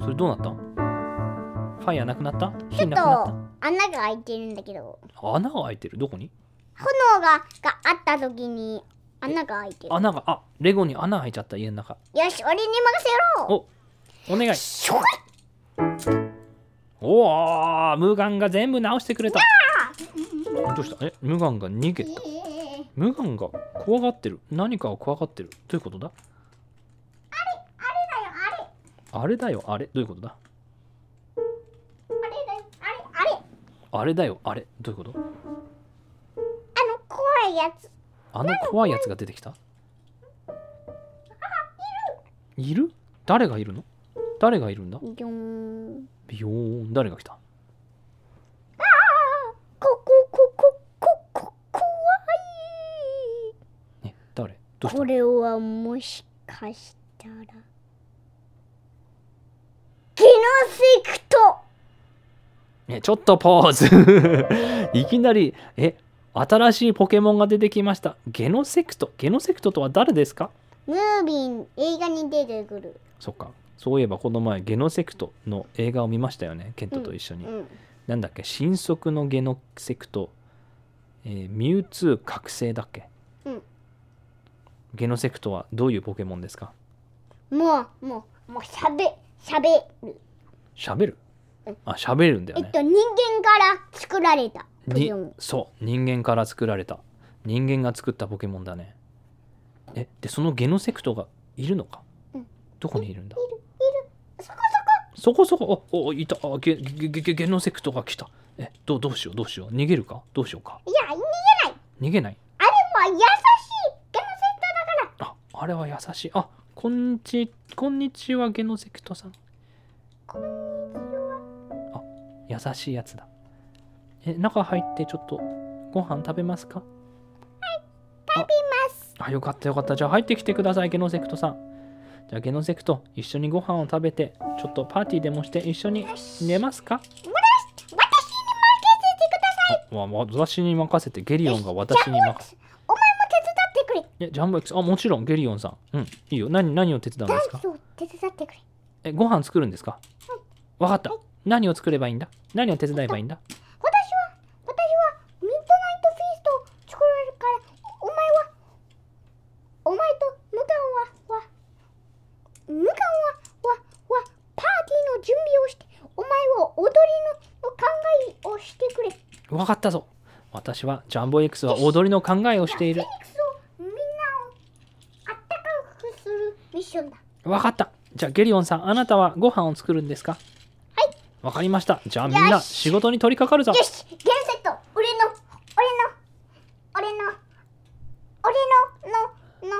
Speaker 1: それどうなった？ファイヤーなくなった？火
Speaker 2: ちょっと穴が開いてるんだけど。
Speaker 1: た穴が開いてる？どこに？
Speaker 2: 炎ががあった時に穴が開いてる。
Speaker 1: 穴があレゴに穴開いちゃった家の中。
Speaker 2: よし俺に任せろ。
Speaker 1: おお願い。
Speaker 2: しょっ
Speaker 1: おおムガンが全部直してくれた。どうした？えムガンが逃げた？ムガンが怖がってる。何かを怖がってる。どういうことだ？あれだよあれ。どういうことだ？
Speaker 2: あれだよあれあれ。
Speaker 1: あれだよあれ。どういうこと？
Speaker 2: あの怖いやつ。
Speaker 1: あの怖いやつが出てきた？いる。誰がいるの？誰がいるんだ？
Speaker 2: ビ
Speaker 1: ヨーン。誰が来た？
Speaker 2: ここここここ怖
Speaker 1: ね誰？どう
Speaker 2: い
Speaker 1: した？
Speaker 2: これはもしかしたら。ゲノセクト
Speaker 1: ね、ちょっとポーズ。いきなりえ新しいポケモンが出てきました。ゲノセクト？ゲノセクトとは誰ですか？
Speaker 2: ムービー映画に出てくる。
Speaker 1: そっかそういえばこの前ゲノセクトの映画を見ましたよねケントと一緒に、
Speaker 2: うん
Speaker 1: なんだっけ新速のゲノセクト、えーミュウツー覚醒だっけ、
Speaker 2: うん。
Speaker 1: ゲノセクトはどういうポケモンですか？
Speaker 2: もうもうもうしゃべしゃべる。
Speaker 1: 喋る？
Speaker 2: うん。
Speaker 1: あ喋るんだよね。
Speaker 2: えっと人間から作られたポ
Speaker 1: に
Speaker 2: ケモン。
Speaker 1: そう人間から作られた。人間が作ったポケモンだね。えでそのゲノセクトがいるのか、
Speaker 2: うん。
Speaker 1: どこにいるんだ？
Speaker 2: そこ
Speaker 1: そこそこおおいた。あゲゲゲゲゲノセクトが来た。えどうどうしようどうしよう。逃げるか？どうしようか？
Speaker 2: いや逃げない。
Speaker 1: 逃げない？
Speaker 2: あれは優しいゲノセクトだから。
Speaker 1: ああれは優しい。あこんにちこんにちはゲノセクトさん。
Speaker 2: こんにちは。
Speaker 1: 優しいやつだ。え中入ってちょっとご飯食べますか？
Speaker 2: 食べます。
Speaker 1: あよかったよかった。じゃあ入ってきてくださいゲノセクトさんじゃあゲノセクト一緒にご飯を食べてちょっとパーティーでもして一緒に寝ますか？
Speaker 2: 私に任せてください。
Speaker 1: あわ私に任せて。ゲリオンが私に任せ。
Speaker 2: お前も手伝ってくれ。
Speaker 1: えジャンボ X あもちろんゲリオンさん。うんいいよ。何何を手伝うんですか？
Speaker 2: 手伝ってくれ。
Speaker 1: えご飯作るんですか？わかった。何を作ればいいんだ？何を手伝えばいいんだ
Speaker 2: 私は私はミッドナイトフィーストを作れるからお前はお前とムカンははムカンはははパーティーの準備をしてお前は踊りのの考えをしてくれフェニ
Speaker 1: わかったぞ。私はジャンボ X は踊りの考えをしている。
Speaker 2: みんなをあったかくするミッションだ。
Speaker 1: わかった。じゃあゲリオンさんあなたはご飯を作るんですか？
Speaker 2: はい。
Speaker 1: わかりました。じゃあみんな仕事に取り掛かるぞ。
Speaker 2: よし。ゲンセット。俺の俺の俺の俺のの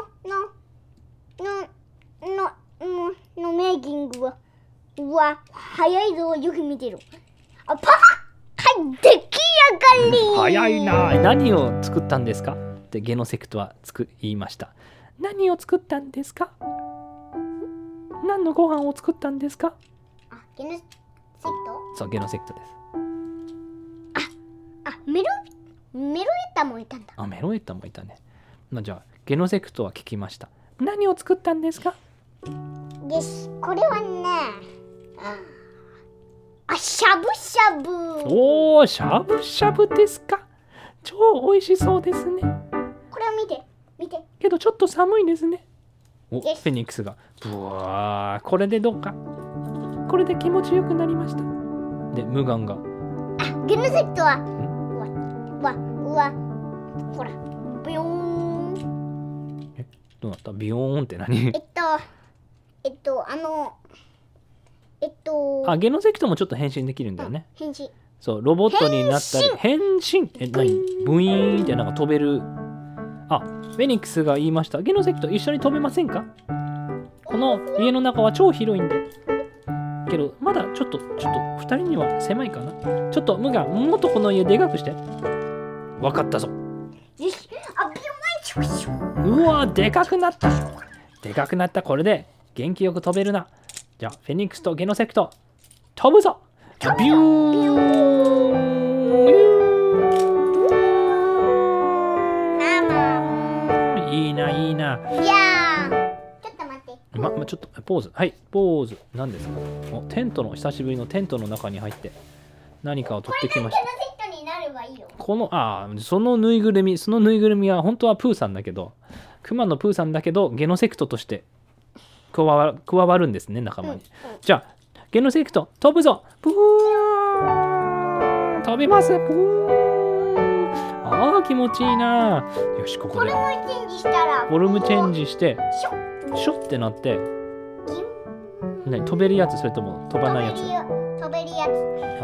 Speaker 2: のののののメイキングはうわ早いぞよく見てるあパはい出来上がり
Speaker 1: 早いな。何を作ったんですかってゲノセクトはつく言いました。何を作ったんですか？何のご飯を作ったんですか？
Speaker 2: あゲノセット？
Speaker 1: そうゲノセクトです。
Speaker 2: あメロメロエッタもいたんだ。
Speaker 1: あメロエッタもいたね。まあじゃあゲノセクトは聞きました。何を作ったんですか？
Speaker 2: よしこれはねああしゃぶしゃぶ。
Speaker 1: おーしゃぶしゃぶですか？超美味しそうですね。
Speaker 2: これを見て見て。
Speaker 1: けどちょっと寒いですね。おフェニックスが。ブワーこれでどうか？これで気持ちよくなりました。でムガンが。
Speaker 2: あゲノセクトはうわうわほらブヨーン。
Speaker 1: どうなった？ビヨーンって何？
Speaker 2: えっとえっとあのえっと
Speaker 1: あゲノセクトもちょっと変身できるんだよね。
Speaker 2: 返事
Speaker 1: そうロボットになったり変身。え何？ブイーンってなんか飛べる。あフェニックスが言いました。ゲノセクト一緒に飛べませんか？この家の中は超広いんで。けどまだちょっとちょっと2人には狭いかな。ちょっとムガもっとこの家でかくして。わかったぞ。うわでかくなった。でかくなった。これで元気よく飛べるなじゃあフェニックスとゲノセクト飛ぶぞ。ビュー。いいないいな。い
Speaker 2: やー。ちょっと待って。
Speaker 1: ま、まちょっとポーズ。はいポーズ。何ですか？おテントの久しぶりのテントの中に入って何かを取ってきました。
Speaker 2: こ
Speaker 1: のあーそのぬいぐるみそのぬいぐるみは本当はプーさんだけどクマのプーさんだけどゲノセクトとして加わ加わるんですね仲間に、じゃあゲノセクト飛ぶぞ。プー飛びます。プーあー気持ちいいな。よしここで。
Speaker 2: フォルムチェンジしたら。
Speaker 1: フォルムチェンジして
Speaker 2: シュッ。
Speaker 1: シュッてなって。飛べるやつ？それとも飛ばないやつ？
Speaker 2: 飛べるよ飛べるやつ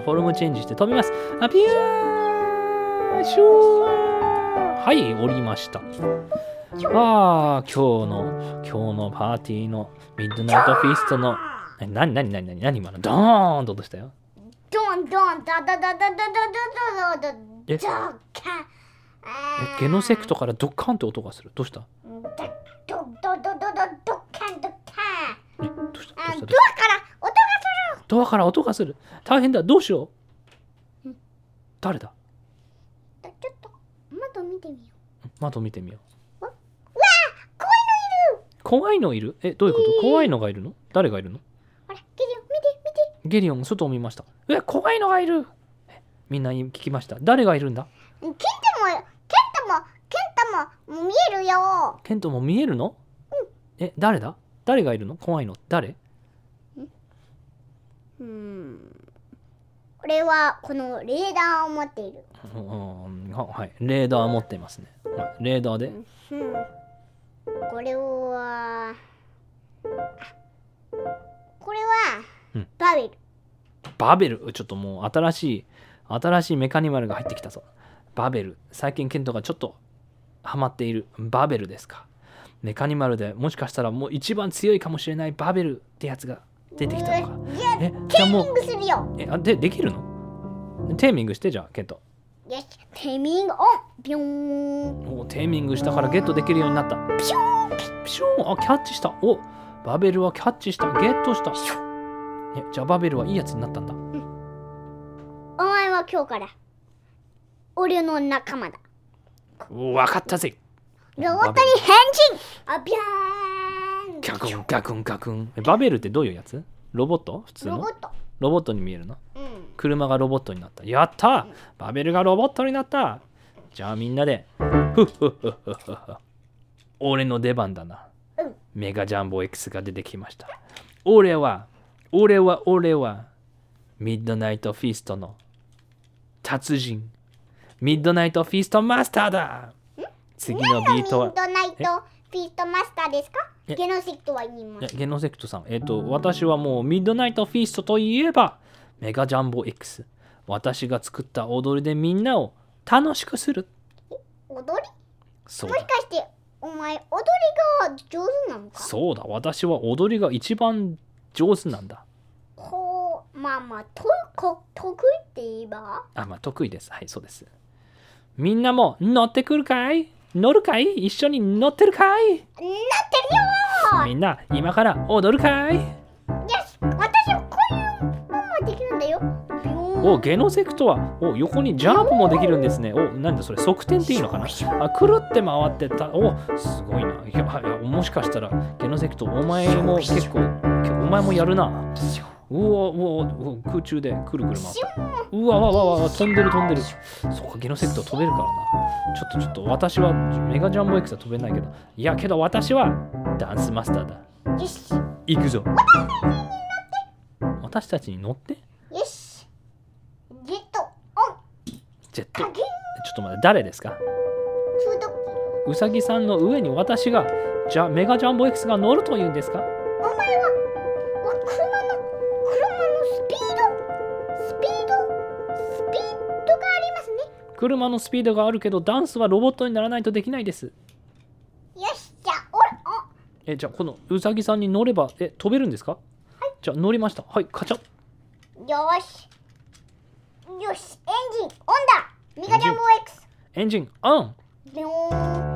Speaker 1: フォルムチェンジして飛びます。あ、ピューシューはい、降りました。ああ、今日の、今日のパーティーの midnight feast の、え何、何、何、何、何今のドーンと落としたよ。
Speaker 2: ドンドンダダダダダダダダダダ
Speaker 1: え
Speaker 2: ドカン
Speaker 1: えゲノセクトからドッカンって音がする。どうした
Speaker 2: ダドドドドドドカンドカン
Speaker 1: えどうしたどうしたどうした
Speaker 2: あドアから音がする
Speaker 1: ドアから音がする。大変だ。どうしよう。誰だ
Speaker 2: ちょっと窓見てみよ
Speaker 1: 窓見てみよう。
Speaker 2: 怖いのいる？
Speaker 1: え、どういうこと？怖いのがいるの？誰がいるの？
Speaker 2: ほらゲリオン見て見て。
Speaker 1: ゲリオン、外を見ました。え、怖いのがいる。えみんなに聞きました？誰がいるんだ？
Speaker 2: ケンタもケンタもケンタも見えるよ。
Speaker 1: ケントも見えるの、え、誰だ？誰がいるの？怖いの？誰？
Speaker 2: うん。俺はこのレーダーを持っている。
Speaker 1: うんははい。レーダー持っていますね。はい。レーダーで？
Speaker 2: うんこれはこれは、
Speaker 1: うん
Speaker 2: バベル
Speaker 1: バベル？ちょっともう新しい、新しいメカニマルが入ってきたぞ。バベル。最近ケントがちょっとハマっているバベルですか。メカニマルでもしかしたらもう一番強いかもしれないバベルってやつが出てきたのか。え、
Speaker 2: テー
Speaker 1: じゃあもう、
Speaker 2: ミングするよ
Speaker 1: え、あで、できるの？テーミングしてじゃあ、ケント。
Speaker 2: よしテーミングオンビョーン
Speaker 1: おテーミングしたからゲットできるようになった。
Speaker 2: ピシューン
Speaker 1: ピシューンあ、キャッチした。おバベルはキャッチした。ゲットした。え、じゃあバベルはいいやつになったんだ。
Speaker 2: お前は今日から俺の仲間だ
Speaker 1: おわかったぜ。
Speaker 2: ロボットに変身あビャーン
Speaker 1: ガクンガクンガクン。えバベルってどういうやつ？ロボット？普通の？
Speaker 2: ロボット
Speaker 1: ロボットに見えるの
Speaker 2: うん。
Speaker 1: 車がロボットになった。やった！バベルがロボットになった！じゃあみんなで、ふっふっふっふっふっふ俺の出番だな。
Speaker 2: うん。
Speaker 1: メガジャンボ X が出てきました。俺は、俺は、俺は、ミッドナイトフィストの達人、ミッドナイトフィストマスターだ！次のビートは
Speaker 2: ミッ、ドナイトフィーストマスターですか？
Speaker 1: え
Speaker 2: ゲノシックは言いま
Speaker 1: え
Speaker 2: す
Speaker 1: ゲノセクトさん、えっ、と、私はもうミッドナイトフィストといえば、メガジャンボ X。私が作った踊りでみんなを楽しくする。
Speaker 2: 踊り？
Speaker 1: そうだ
Speaker 2: もし。かしてお前踊りが上手なのか？
Speaker 1: そうだ、私は踊りが一番上手なんだ。
Speaker 2: こうまあまあとこ得意って言えば？
Speaker 1: あ、まあ得意です。はい、そうです。みんなも乗ってくるかい？乗るかい？一緒に乗ってるかい？
Speaker 2: なってるよ
Speaker 1: みんな今から踊るかい？
Speaker 2: よし私はこういうのもできるんだよ
Speaker 1: おゲノセクトはお横にジャンプもできるんですね。おなんだそれ？側転っていいのかな？あくるって回ってた。おすごいな。いやいやもしかしたらゲノセクトお前も結構お前もやるな。うわうわ空中でくるくる回ってうわわわわわ飛んでる飛んでる。そうかゲノセクト飛べるからな。ちょっとちょっと私はメガジャンボ X は飛べないけど。いやけど私はダンスマスターだ。
Speaker 2: よし。
Speaker 1: 行くぞ。私たちに乗って。
Speaker 2: よし。ジェットオン。
Speaker 1: ジェット。ちょっと待って誰ですか？うさぎさんの上に私がじゃあメガジャンボ X が乗るというんですか？
Speaker 2: 車のスピードがあ
Speaker 1: るけどダンスはロボットにならないとできないです。
Speaker 2: よしじゃあおらお。
Speaker 1: えじゃあこのうさぎさんに乗ればえ飛べるんですか？じゃあ乗りました。はいカチャ。
Speaker 2: よし。よしエンジンオンだ。メガジャンボ X
Speaker 1: エンジンオン。
Speaker 2: ビョー。ン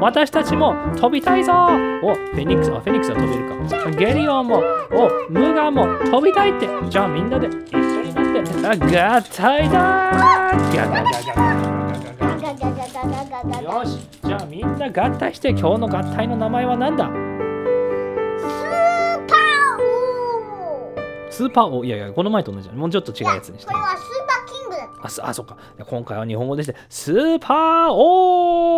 Speaker 1: 私たちも飛びたいぞおフェニックス、あ、フェニックスは飛べるか。ゲリオンも、おムガも飛びたいって。じゃあみんなで一緒になって、合体だーガガガガよし、じゃあみんな合体して、今日の合体の名前は何だ？
Speaker 2: スーパーお。
Speaker 1: スーパー王いやいや、この前と同じもうちょっと違うやつにして。
Speaker 2: これはスーパーキングだ
Speaker 1: あ、そっか。今回は日本語でして、スーパー王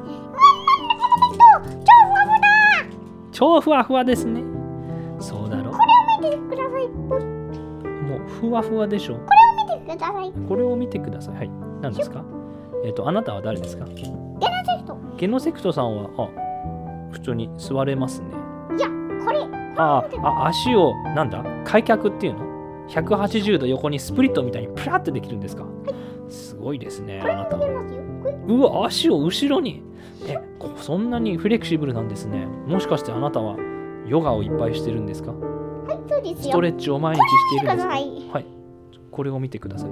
Speaker 1: 超ふわふわですね。そうだろ？
Speaker 2: 見てください。こ
Speaker 1: もうふわふわでしょ？
Speaker 2: れ見てください。
Speaker 1: これを見てください。はい。何ですか？えっ、とあなたは誰ですか？
Speaker 2: ゲラセクト。
Speaker 1: ゲノセクトさんはあ普通に座れますね。
Speaker 2: いや、これ。
Speaker 1: ああ足をなんだ？開脚っていうの？180度横にスプリットみたいにプラってできるんですか？すごいですねあなた。うわ足を後ろにえこそんなにフレキシブルなんですね。もしかしてあなたはヨガをいっぱいしてるんですか？
Speaker 2: はい、そうですよ。
Speaker 1: ストレッチを毎日しているんですか？はい。これを見てください。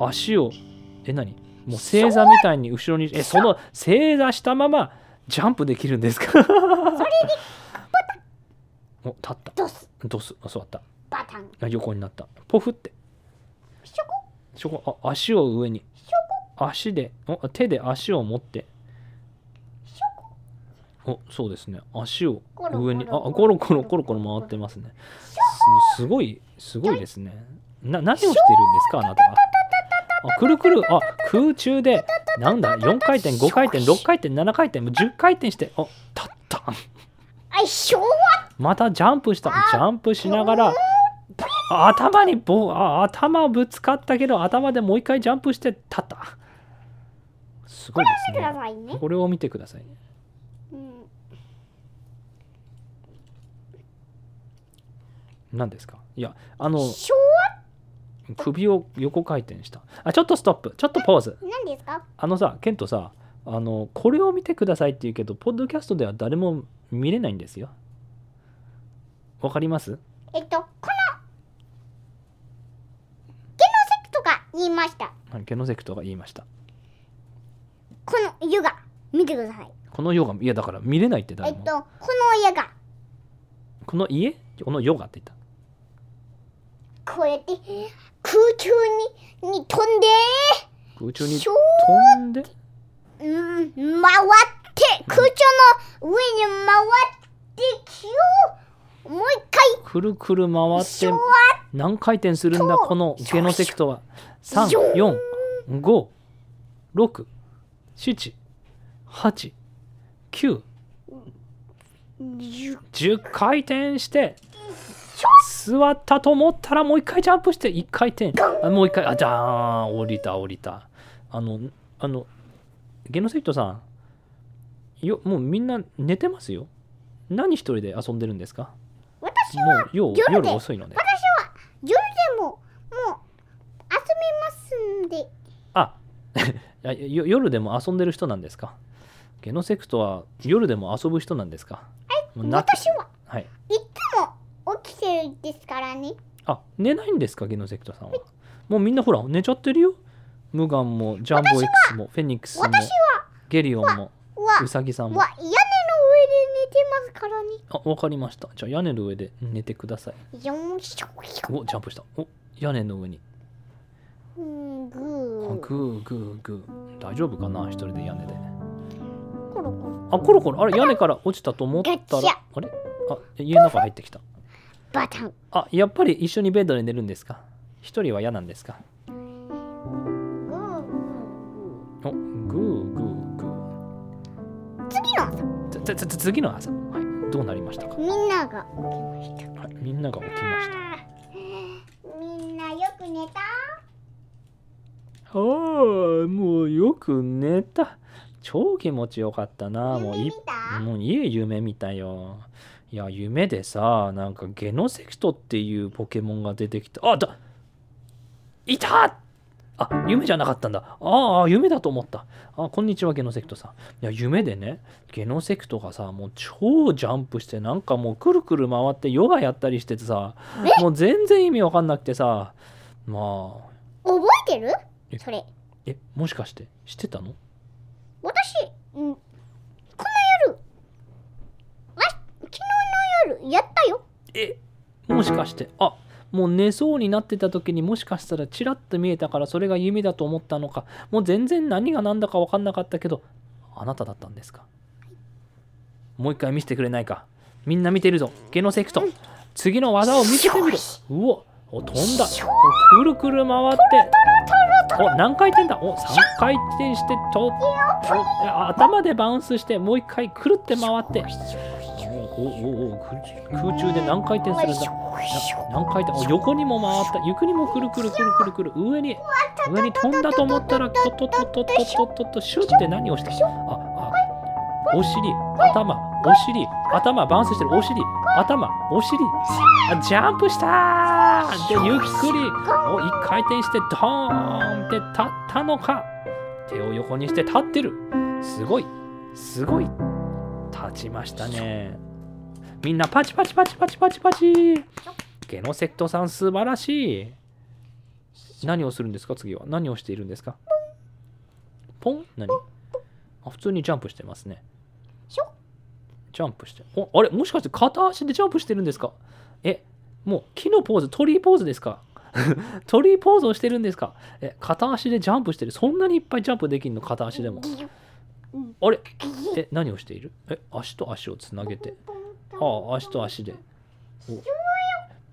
Speaker 1: あ足をえ何？もう正座みたいに後ろにえその正座したままジャンプできるんですか？それでお立った。
Speaker 2: ドス。
Speaker 1: ドスあ座った。
Speaker 2: バタン。
Speaker 1: あ横になった。ポフって。
Speaker 2: しょこ。
Speaker 1: そこ。あ足を上に。足でお手で足を持っておそうですね。足を上にあコロコロコロコロ回ってますね。すすごいすごいですね。な何をしてるんですかあなたは。あくるくるあ空中でなんだ4回転5回転6回転7回転もう10回転してお立った。またジャンプした。ジャンプしながらあ頭にぼあ頭ぶつかったけど頭でもう一回ジャンプして立った。すごいですね。これを見てくださいね
Speaker 2: うん。
Speaker 1: 何ですか？いやあの首を横回転した。あちょっとストップ。ちょっとポーズ。
Speaker 2: わ。何ですか？
Speaker 1: あのさケントさあのこれを見てくださいって言うけどポッドキャストでは誰も見れないんですよ。わかります？
Speaker 2: えっと、この、ゲノセクトが言いました。
Speaker 1: はいゲノセクトが言いました。
Speaker 2: この湯が、見てください。
Speaker 1: このヨガいやだから見れないって
Speaker 2: え
Speaker 1: 誰も、
Speaker 2: っと、この湯が、
Speaker 1: この家？このヨガって言った
Speaker 2: こうやって空中にに飛んで、
Speaker 1: 空中に飛んで
Speaker 2: うん、回って、空中の上に回って、きゅうもう一回、
Speaker 1: くるくる回って何回転するんだ？このゲノセクトは。
Speaker 2: ひょ
Speaker 1: 345678910回転して座ったと思ったらもう一回ジャンプして1回転。あもう一回あじゃあ降りた降りた。あのあのゲノセクトさん。よもうみんな寝てますよ。何一人で遊んでるんですか？
Speaker 2: 私
Speaker 1: もう夜遅いので。
Speaker 2: 私は夜でももう遊びますんで。
Speaker 1: あ夜でも遊んでる人なんですか？ゲノセクトは夜でも遊ぶ人なんですか？もうな
Speaker 2: 私は
Speaker 1: はい。
Speaker 2: いつも起きてるんですからね。
Speaker 1: あ寝ないんですかゲノセクトさんは？もうみんなほら寝ちゃってるよ。ムガンもジャンボ X もフェニックスも
Speaker 2: 私は
Speaker 1: ゲリオンも
Speaker 2: わ
Speaker 1: ウサギさんも。
Speaker 2: わ屋根の上で寝てますからね。
Speaker 1: あわかりました。じゃあ屋根の上で寝てください。
Speaker 2: よんしょ
Speaker 1: おジャンプした。お屋根の上に。
Speaker 2: うんグ
Speaker 1: あ
Speaker 2: ー
Speaker 1: グーグーグー。大丈夫かな？一人で屋根で。
Speaker 2: コロコロ。
Speaker 1: あコロコロ。あれ屋根から落ちたと思ったらあれ？あ家の中入ってきた
Speaker 2: バタン。
Speaker 1: あやっぱり一緒にベッドで寝るんですか？一人は嫌なんですか？
Speaker 2: グー
Speaker 1: おグーグーグ
Speaker 2: 次の朝。
Speaker 1: ーつつつ次の朝？はい。どうなりましたか、
Speaker 2: みんなが起きました。
Speaker 1: はい、みんなが起きました。
Speaker 2: みんなよく寝た？
Speaker 1: ああもうよく寝た。超気持ちよかったな。もうい
Speaker 2: 夢見た？
Speaker 1: もういい夢見たよいや夢でさなんかゲノセクトっていうポケモンが出てきたあだいた！あ夢じゃなかったんだ。ああ夢だと思った。あこんにちはゲノセクトさん。いや夢でねゲノセクトがさもう超ジャンプしてなんかもうくるくる回ってヨガやったりしててさもう全然意味わかんなくてさまあ。
Speaker 2: 覚えてる？
Speaker 1: え？
Speaker 2: それ。
Speaker 1: えもしかして知ってたの？
Speaker 2: 私、うん、この夜あ昨日の夜やったよ。
Speaker 1: えもしかして。あもう寝そうになってた時にもしかしたらチラッと見えたからそれが夢だと思ったのか。もう全然何が何だか分かんなかったけどあなただったんですか？もう一回見せてくれないか。みんな見てるぞ。ゲノセクト次の技を見せてみるうおお飛んだ。おくるくる回って。お何回転だ？お3回転してと。おえ頭でバウンスしてもう一回くるって回っておおお空中で何回転するんだ？何回転横にも回った横にもくるくるくるくるくる上に上に飛んだと思ったらとっとっとっとととととシュッて何をしたああお尻頭お尻頭バウンスしてるお尻頭お尻あジャンプしたーでゆっくりお一回転してドーンって立ったのか手を横にして立ってるすごいすごい立ちましたね。みんなパチパチパチパチパチ。パチゲノセクトさん素晴らしい。何をするんですか次は？何をしているんですか？ポン？何？あ普通にジャンプしてますね。ジャンプして。おあれ？もしかして片足でジャンプしてるんですか？えもう木のポーズ鳥ポーズですか？鳥ポーズをしてるんですか？え片足でジャンプしてる。そんなにいっぱいジャンプできるの？片足でも。あれ？え何をしている？え足と足をつなげて。ああ足と足で。お。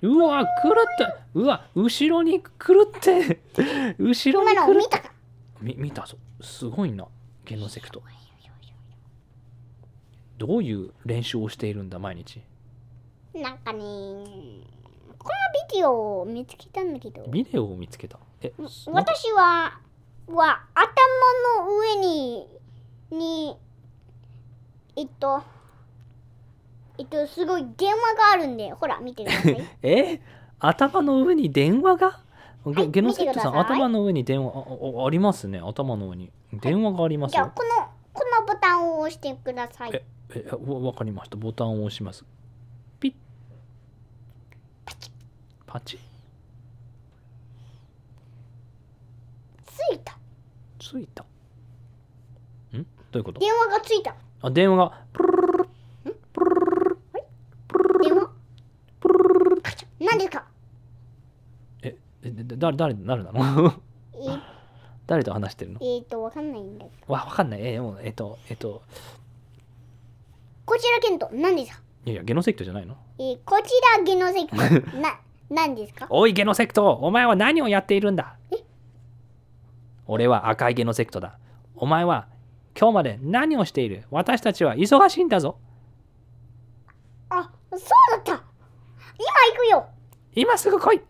Speaker 1: うわ狂った。うわ後ろに狂って。後ろに狂っ
Speaker 2: 見たか。
Speaker 1: み見た。ぞすごいな。ゲノセクトどういう練習をしているんだ毎日？
Speaker 2: なんかねこのビデオを見つけたんだけど。
Speaker 1: ビデオを見つけた。え
Speaker 2: 私はは頭の上ににえっとえっとすごい電話があるんでほら見てください。
Speaker 1: え？頭の上に電話が？ゲ
Speaker 2: はい
Speaker 1: ゲノセクトさん頭の上に電話ああありますね頭の上に。電話がありますよ。
Speaker 2: じゃあこのこのボタンを押してください。
Speaker 1: ええわわかりました。ボタンを押します。ピッ。パチ。
Speaker 2: ついた。
Speaker 1: ついた。んどういうこと？
Speaker 2: 電話がついた。
Speaker 1: あ電話が。プルルルル
Speaker 2: 電話カチャ何ですか
Speaker 1: ええで誰誰誰なの
Speaker 2: え
Speaker 1: 誰と話してるの
Speaker 2: えー、とわかんないんだけど
Speaker 1: わわかんないえもうえっとえっと
Speaker 2: こちらケント何ですか
Speaker 1: いやいやゲノセクトじゃないの
Speaker 2: えー、こちらゲノセクトな何ですか
Speaker 1: おいゲノセクトお前は何をやっているんだ俺は赤いゲノセクトだお前は今日まで何をしている？私たちは忙しいんだぞ。
Speaker 2: あそうだった。今行くよ。
Speaker 1: 今すぐ来い。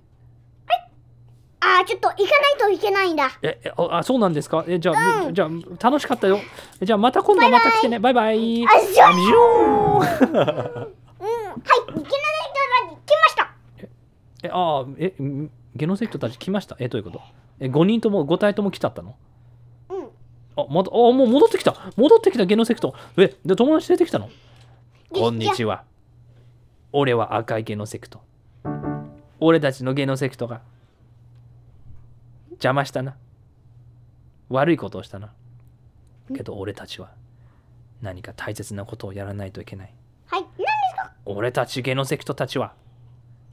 Speaker 2: あーちょっと行かないといけないんだ。
Speaker 1: ええああそうなんですか？えじゃあ、じゃあ楽しかったよ。えじゃあまた今度また来てね。バイバイ。
Speaker 2: あじゃあ
Speaker 1: ビジョーン。
Speaker 2: うんはい。ゲノセクトが来ました。
Speaker 1: えああえんゲノセクトたち来ました？えどういうこと？え5人とも5体とも来ちゃったの？
Speaker 2: うん
Speaker 1: あまたあもう戻ってきた。戻ってきたゲノセクト。えで友達出てきたの？こんにちは。俺は赤いゲノセクト。俺たちのゲノセクトが邪魔したな。悪いことをしたな。けど俺たちは何か大切なことをやらないといけない。
Speaker 2: はい何ですか？
Speaker 1: 俺たちゲノセクトたちは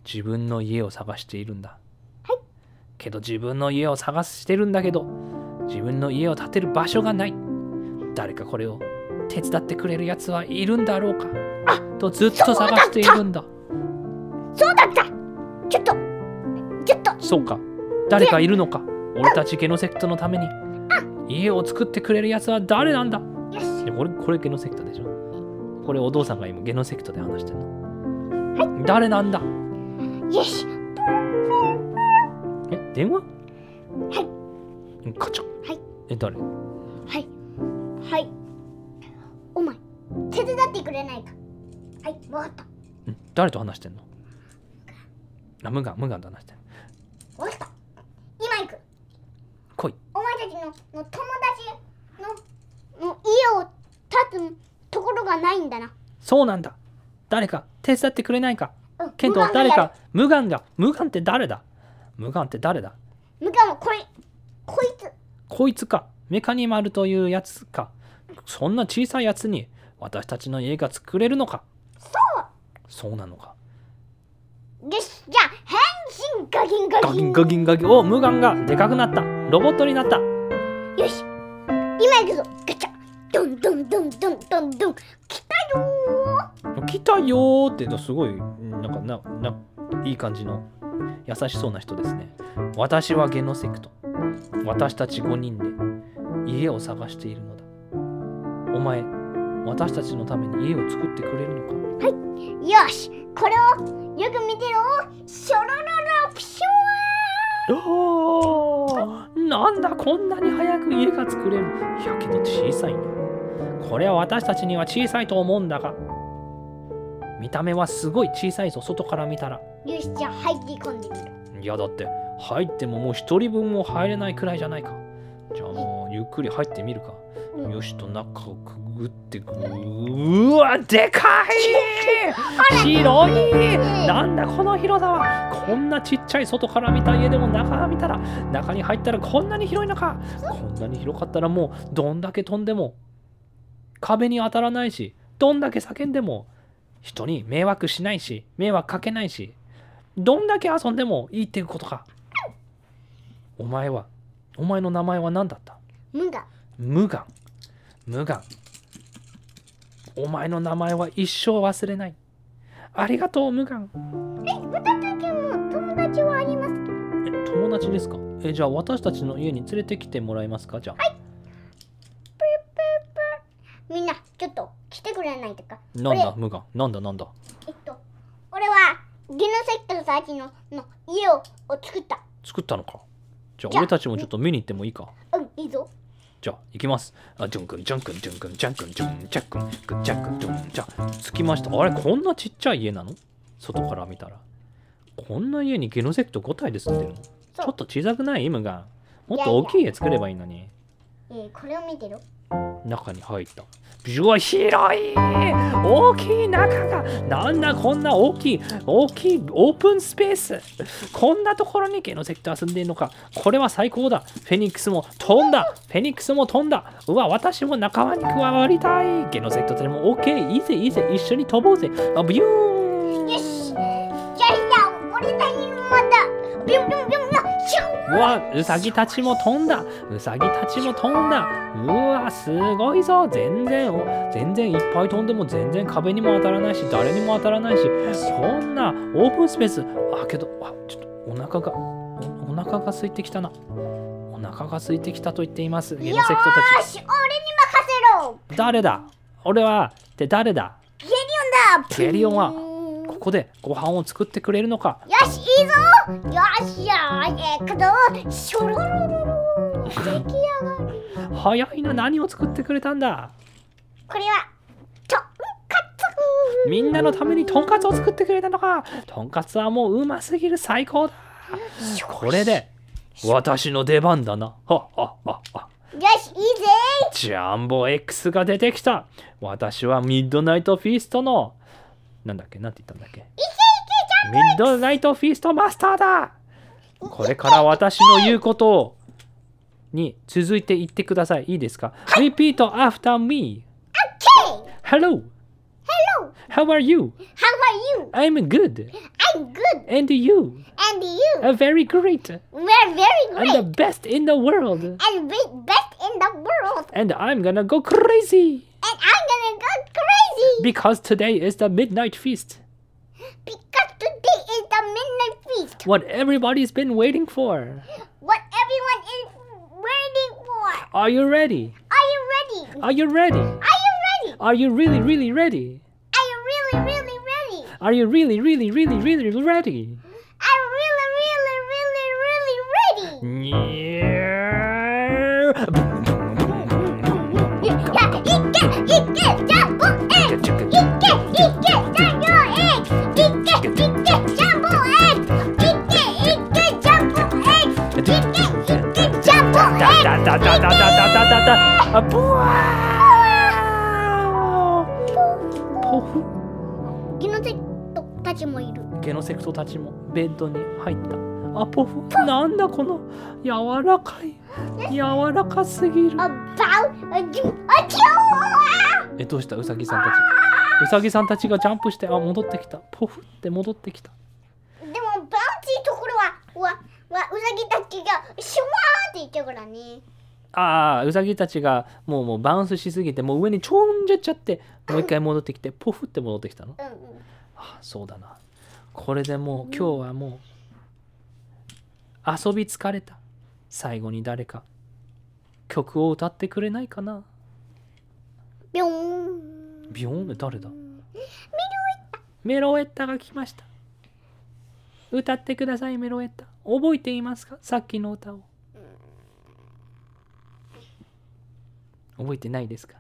Speaker 1: 自分の家を探しているんだ、
Speaker 2: はい。
Speaker 1: けど自分の家を探してるんだけど自分の家を建てる場所がない。誰かこれを手伝ってくれるやつはいるんだろうか。とずっと探しているんだ。
Speaker 2: そうだった。ちょっと。ちょっと。
Speaker 1: そうか。誰かいるのか。俺たちゲノセクトのために。家を作ってくれるやつは誰なんだ。これこれゲノセクトでしょ。これお父さんが今ゲノセクトで話してるの。誰なんだ。
Speaker 2: よし。
Speaker 1: え電話？
Speaker 2: はい。
Speaker 1: カチャ
Speaker 2: はい。
Speaker 1: え誰
Speaker 2: はいはいってくれないか？はいわかった。
Speaker 1: うん誰と話してんの？あムガン。ムガンと話してる
Speaker 2: わかった。今行く。
Speaker 1: 来い。
Speaker 2: お前たちのの友達のの家を建つところがないんだな。
Speaker 1: そうなんだ。誰か手伝ってくれないか？
Speaker 2: うん
Speaker 1: ケント
Speaker 2: 無我がやる。
Speaker 1: 誰か？ムガンだムガンって誰だ？ムガンって誰だ？
Speaker 2: 無我もこれこいつ
Speaker 1: こいつかメカニマルというやつかそんな小さいやつに私たちの家が作れるのか
Speaker 2: そう。
Speaker 1: そうなのか。
Speaker 2: よしじゃあ変身ガギンガギン。
Speaker 1: ガギンガギンガギンおムガンがでかくなった。ロボットになった。
Speaker 2: よし。今行くぞ。ガチャ。ドンドンドンドンドン。ドン来たよ
Speaker 1: 来たよーってすごいなんかなないい感じの優しそうな人ですね。私はゲノセクト私たち5人で家を探しているのだ。お前私たちのために家を作ってくれるのか？
Speaker 2: ーよし。これをよく見てろ。ショロロロプシ
Speaker 1: おー。なんだこんなに早く家が作れるいやけど小さいな。これは私たちには小さいと思うんだが見た目はすごい小さいぞ。外から見たら。
Speaker 2: よしじゃあ入って込んでみる。
Speaker 1: いやだって入ってももう一人分も入れないくらいじゃないか。じゃあもうゆっくり入ってみるか、
Speaker 2: うん。
Speaker 1: よしと中をくぐってくうわでかい!広い!なんだこの広さは。こんなちっちゃい外から見た家でも中見たら中に入ったらこんなに広いのか。こんなに広かったらもうどんだけ飛んでも壁に当たらないしどんだけ叫んでも人に迷惑しないし迷惑かけないしどんだけ遊んでもいいっていうことか。お前はお前の名前は何だった？
Speaker 2: 無我。
Speaker 1: 無眼無眼お前の名前は一生忘れない。ありがとう無眼
Speaker 2: え私たちも友達はありますけど
Speaker 1: え友達ですか？えじゃあ私たちの家に連れてきてもらえますか？じゃあ、
Speaker 2: みんないとか。
Speaker 1: なんだ
Speaker 2: 俺。
Speaker 1: 無眼なんだなんだ。
Speaker 2: えっと俺はゲノセクトたちのの家をを作った。
Speaker 1: 作ったのか。じゃあ俺たちもちょっと見に行ってもいいか。
Speaker 2: うん。いいぞ。
Speaker 1: じゃあ行きます。あジュンくんジャンくんジュンくんジャンくんジュンジャック。ンジャックンジュンじゃあ着きました。あれこんなちっちゃい家なの？外から見たら。こんな家にゲノセクト5体で住んでるの？ちょっと小さくない？イムがもっと大きい家作ればいいのに。
Speaker 2: えー、これを見てろ
Speaker 1: 中に入った。うわ広い大きい中がなんだこんな大きい大きいオープンスペース。こんなところにゲノセクト遊んでんのか。これは最高だ。フェニックスも飛んだ。フェニックスも飛んだ。うわ私も仲間に加わりたい。ゲノセクトでも OK いいぜいいぜ一緒に飛ぼうぜ。あビューン。
Speaker 2: よし。じゃあじゃあ俺たち
Speaker 1: うわウサギたちも飛んだ。ウサギたちも飛んだ。うわすごいぞ。全然お全然いっぱい飛んでも全然壁にも当たらないし誰にも当たらないしこんなオープンスペース。あけどあちょっとお腹がおお腹が空いてきたな。お腹が空いてきたと言っています。ゲノセクトた
Speaker 2: よーし俺に任せろ。
Speaker 1: ち誰だ？俺はって誰だ？
Speaker 2: ゲリオンだ。
Speaker 1: ゲリオンは
Speaker 2: よ
Speaker 1: ここでご飯を作ってくれるのか。
Speaker 2: よしいいぞ。よしよし。えくぞシュルルルル出来上がり
Speaker 1: 早いな何を作ってくれたんだ
Speaker 2: これはとんかつ
Speaker 1: みんなのためにとんかつを作ってくれたのかとんかつはもううますぎる最高だこれで私の出番だなはははは
Speaker 2: よしいいぜ
Speaker 1: ジャンボ X が出てきた私はミッドナイトフィーストのなんだっけなんて言ったんだっけミッドナイトフィーストマスターだこれから私の言うことをに続いて言ってくださいいいですか Repeat after me
Speaker 2: Okay
Speaker 1: Hello
Speaker 2: Hello
Speaker 1: How are you?
Speaker 2: How are you
Speaker 1: I'm good
Speaker 2: I'm good
Speaker 1: And you?
Speaker 2: and you
Speaker 1: are very great
Speaker 2: We're very
Speaker 1: and the
Speaker 2: great
Speaker 1: best in the world.
Speaker 2: and we best in the world
Speaker 1: And I'm gonna go crazy
Speaker 2: and I'm gonna go crazy
Speaker 1: because today is the midnight feast.
Speaker 2: because today is the midnight feast
Speaker 1: What everybody's been waiting for.
Speaker 2: what everyone is waiting for
Speaker 1: Are you ready?
Speaker 2: are you ready
Speaker 1: Are you ready?
Speaker 2: are you ready
Speaker 1: Are you really, really ready?
Speaker 2: are you really really ready
Speaker 1: Are you really, really, really, really ready?
Speaker 2: I'm really really really really ready
Speaker 1: Yeah.
Speaker 2: ダダダダダダダダブワポフ。
Speaker 1: ゲノセクトたちもいる。ゲノセクトたちもベッドに入った。あポフ。なんだこの柔らかい。柔らかすぎる。
Speaker 2: あウああ
Speaker 1: えどうした？ウサギさんたち。ウサギさんたちがジャンプしてあ戻ってきた。ポフって戻ってきた。
Speaker 2: でもバウチーところはわわウサギたちがシュワーって言っちゃうからね。
Speaker 1: ああウサギたちがもうもうバウンスしすぎてもう上にちょんじゃっちゃってもう一回戻ってきてポフって戻ってきたの。
Speaker 2: うんうん。
Speaker 1: あそうだな。これでもう今日はもう遊び疲れた。最後に誰か曲を歌ってくれないかな。
Speaker 2: ビョーン。
Speaker 1: ビヨーン？誰だ？メロエッタが来ました。歌ってくださいメロエッタ。覚えていますか？さっきの歌を覚えてないですか？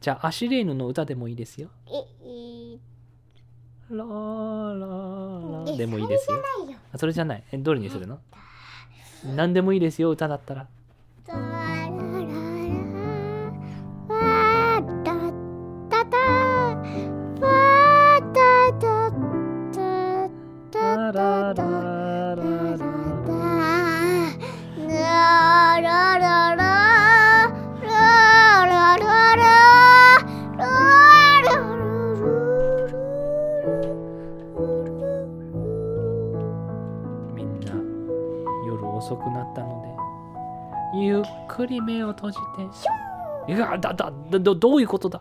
Speaker 1: じゃあアシュレーヌの歌でもいいですよ。
Speaker 2: ええ
Speaker 1: ラーラーでもいいですよ。
Speaker 2: それじゃないよ。
Speaker 1: あそれじゃない。えどれにするの？何でもいいですよ歌だったらり目を閉じていやだだだどどういうことだ？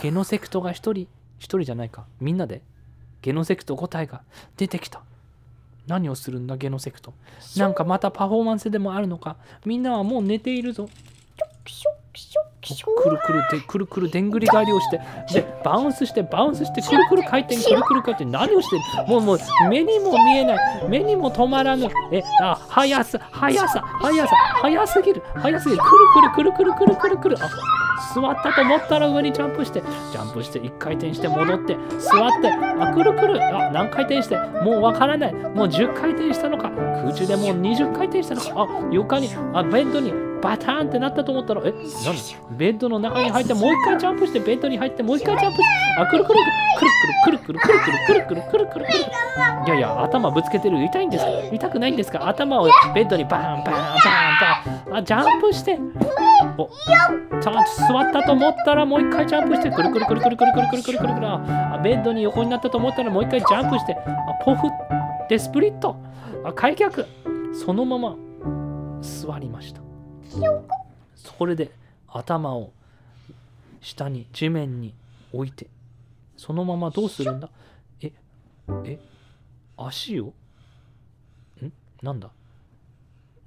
Speaker 1: ゲノセクトが一人一人じゃないか。みんなで。ゲノセクト5体が出てきた。何をするんだゲノセクト。なんかまたパフォーマンスでもあるのか。みんなはもう寝ているぞくるくるでくるくるでんぐり返りをしてでバウンスしてバウンスしてくるくる回転くるくる回転何をしてるもうもう目にも見えない目にも止まらぬ。えあ速さ速さ速さ速すぎる速すぎる。くるくるくるくるくるくる。くるあ座ったと思ったら上にジャンプしてジャンプして1回転して戻って座ってあくるくる。あ何回転してもうわからない。もう10回転したのか。空中でもう20回転したのか。あ床にあベッドにバターンってなったと思ったらえなんだ？ベッドの中に入ってもう一回ジャンプしてベッドに入ってもう一回ジャンプしてあくるくるくるくるくるくるくるくるくるくるくるくるくるいやいや頭ぶつけてる痛いんですか痛くないんですか頭をベッドにバーンバーンバーンバーンあジャンプしておちゃんと座ったと思ったらもう一回ジャンプしてくるくるくるくるくるくるくるくるくるくるあベッドに横になったと思ったらもう一回ジャンプしてあポフでスプリットあ開脚そのまま座りましたそれで頭を下に地面に置いてそのままどうするんだ？ええ足を？ん？なんだ？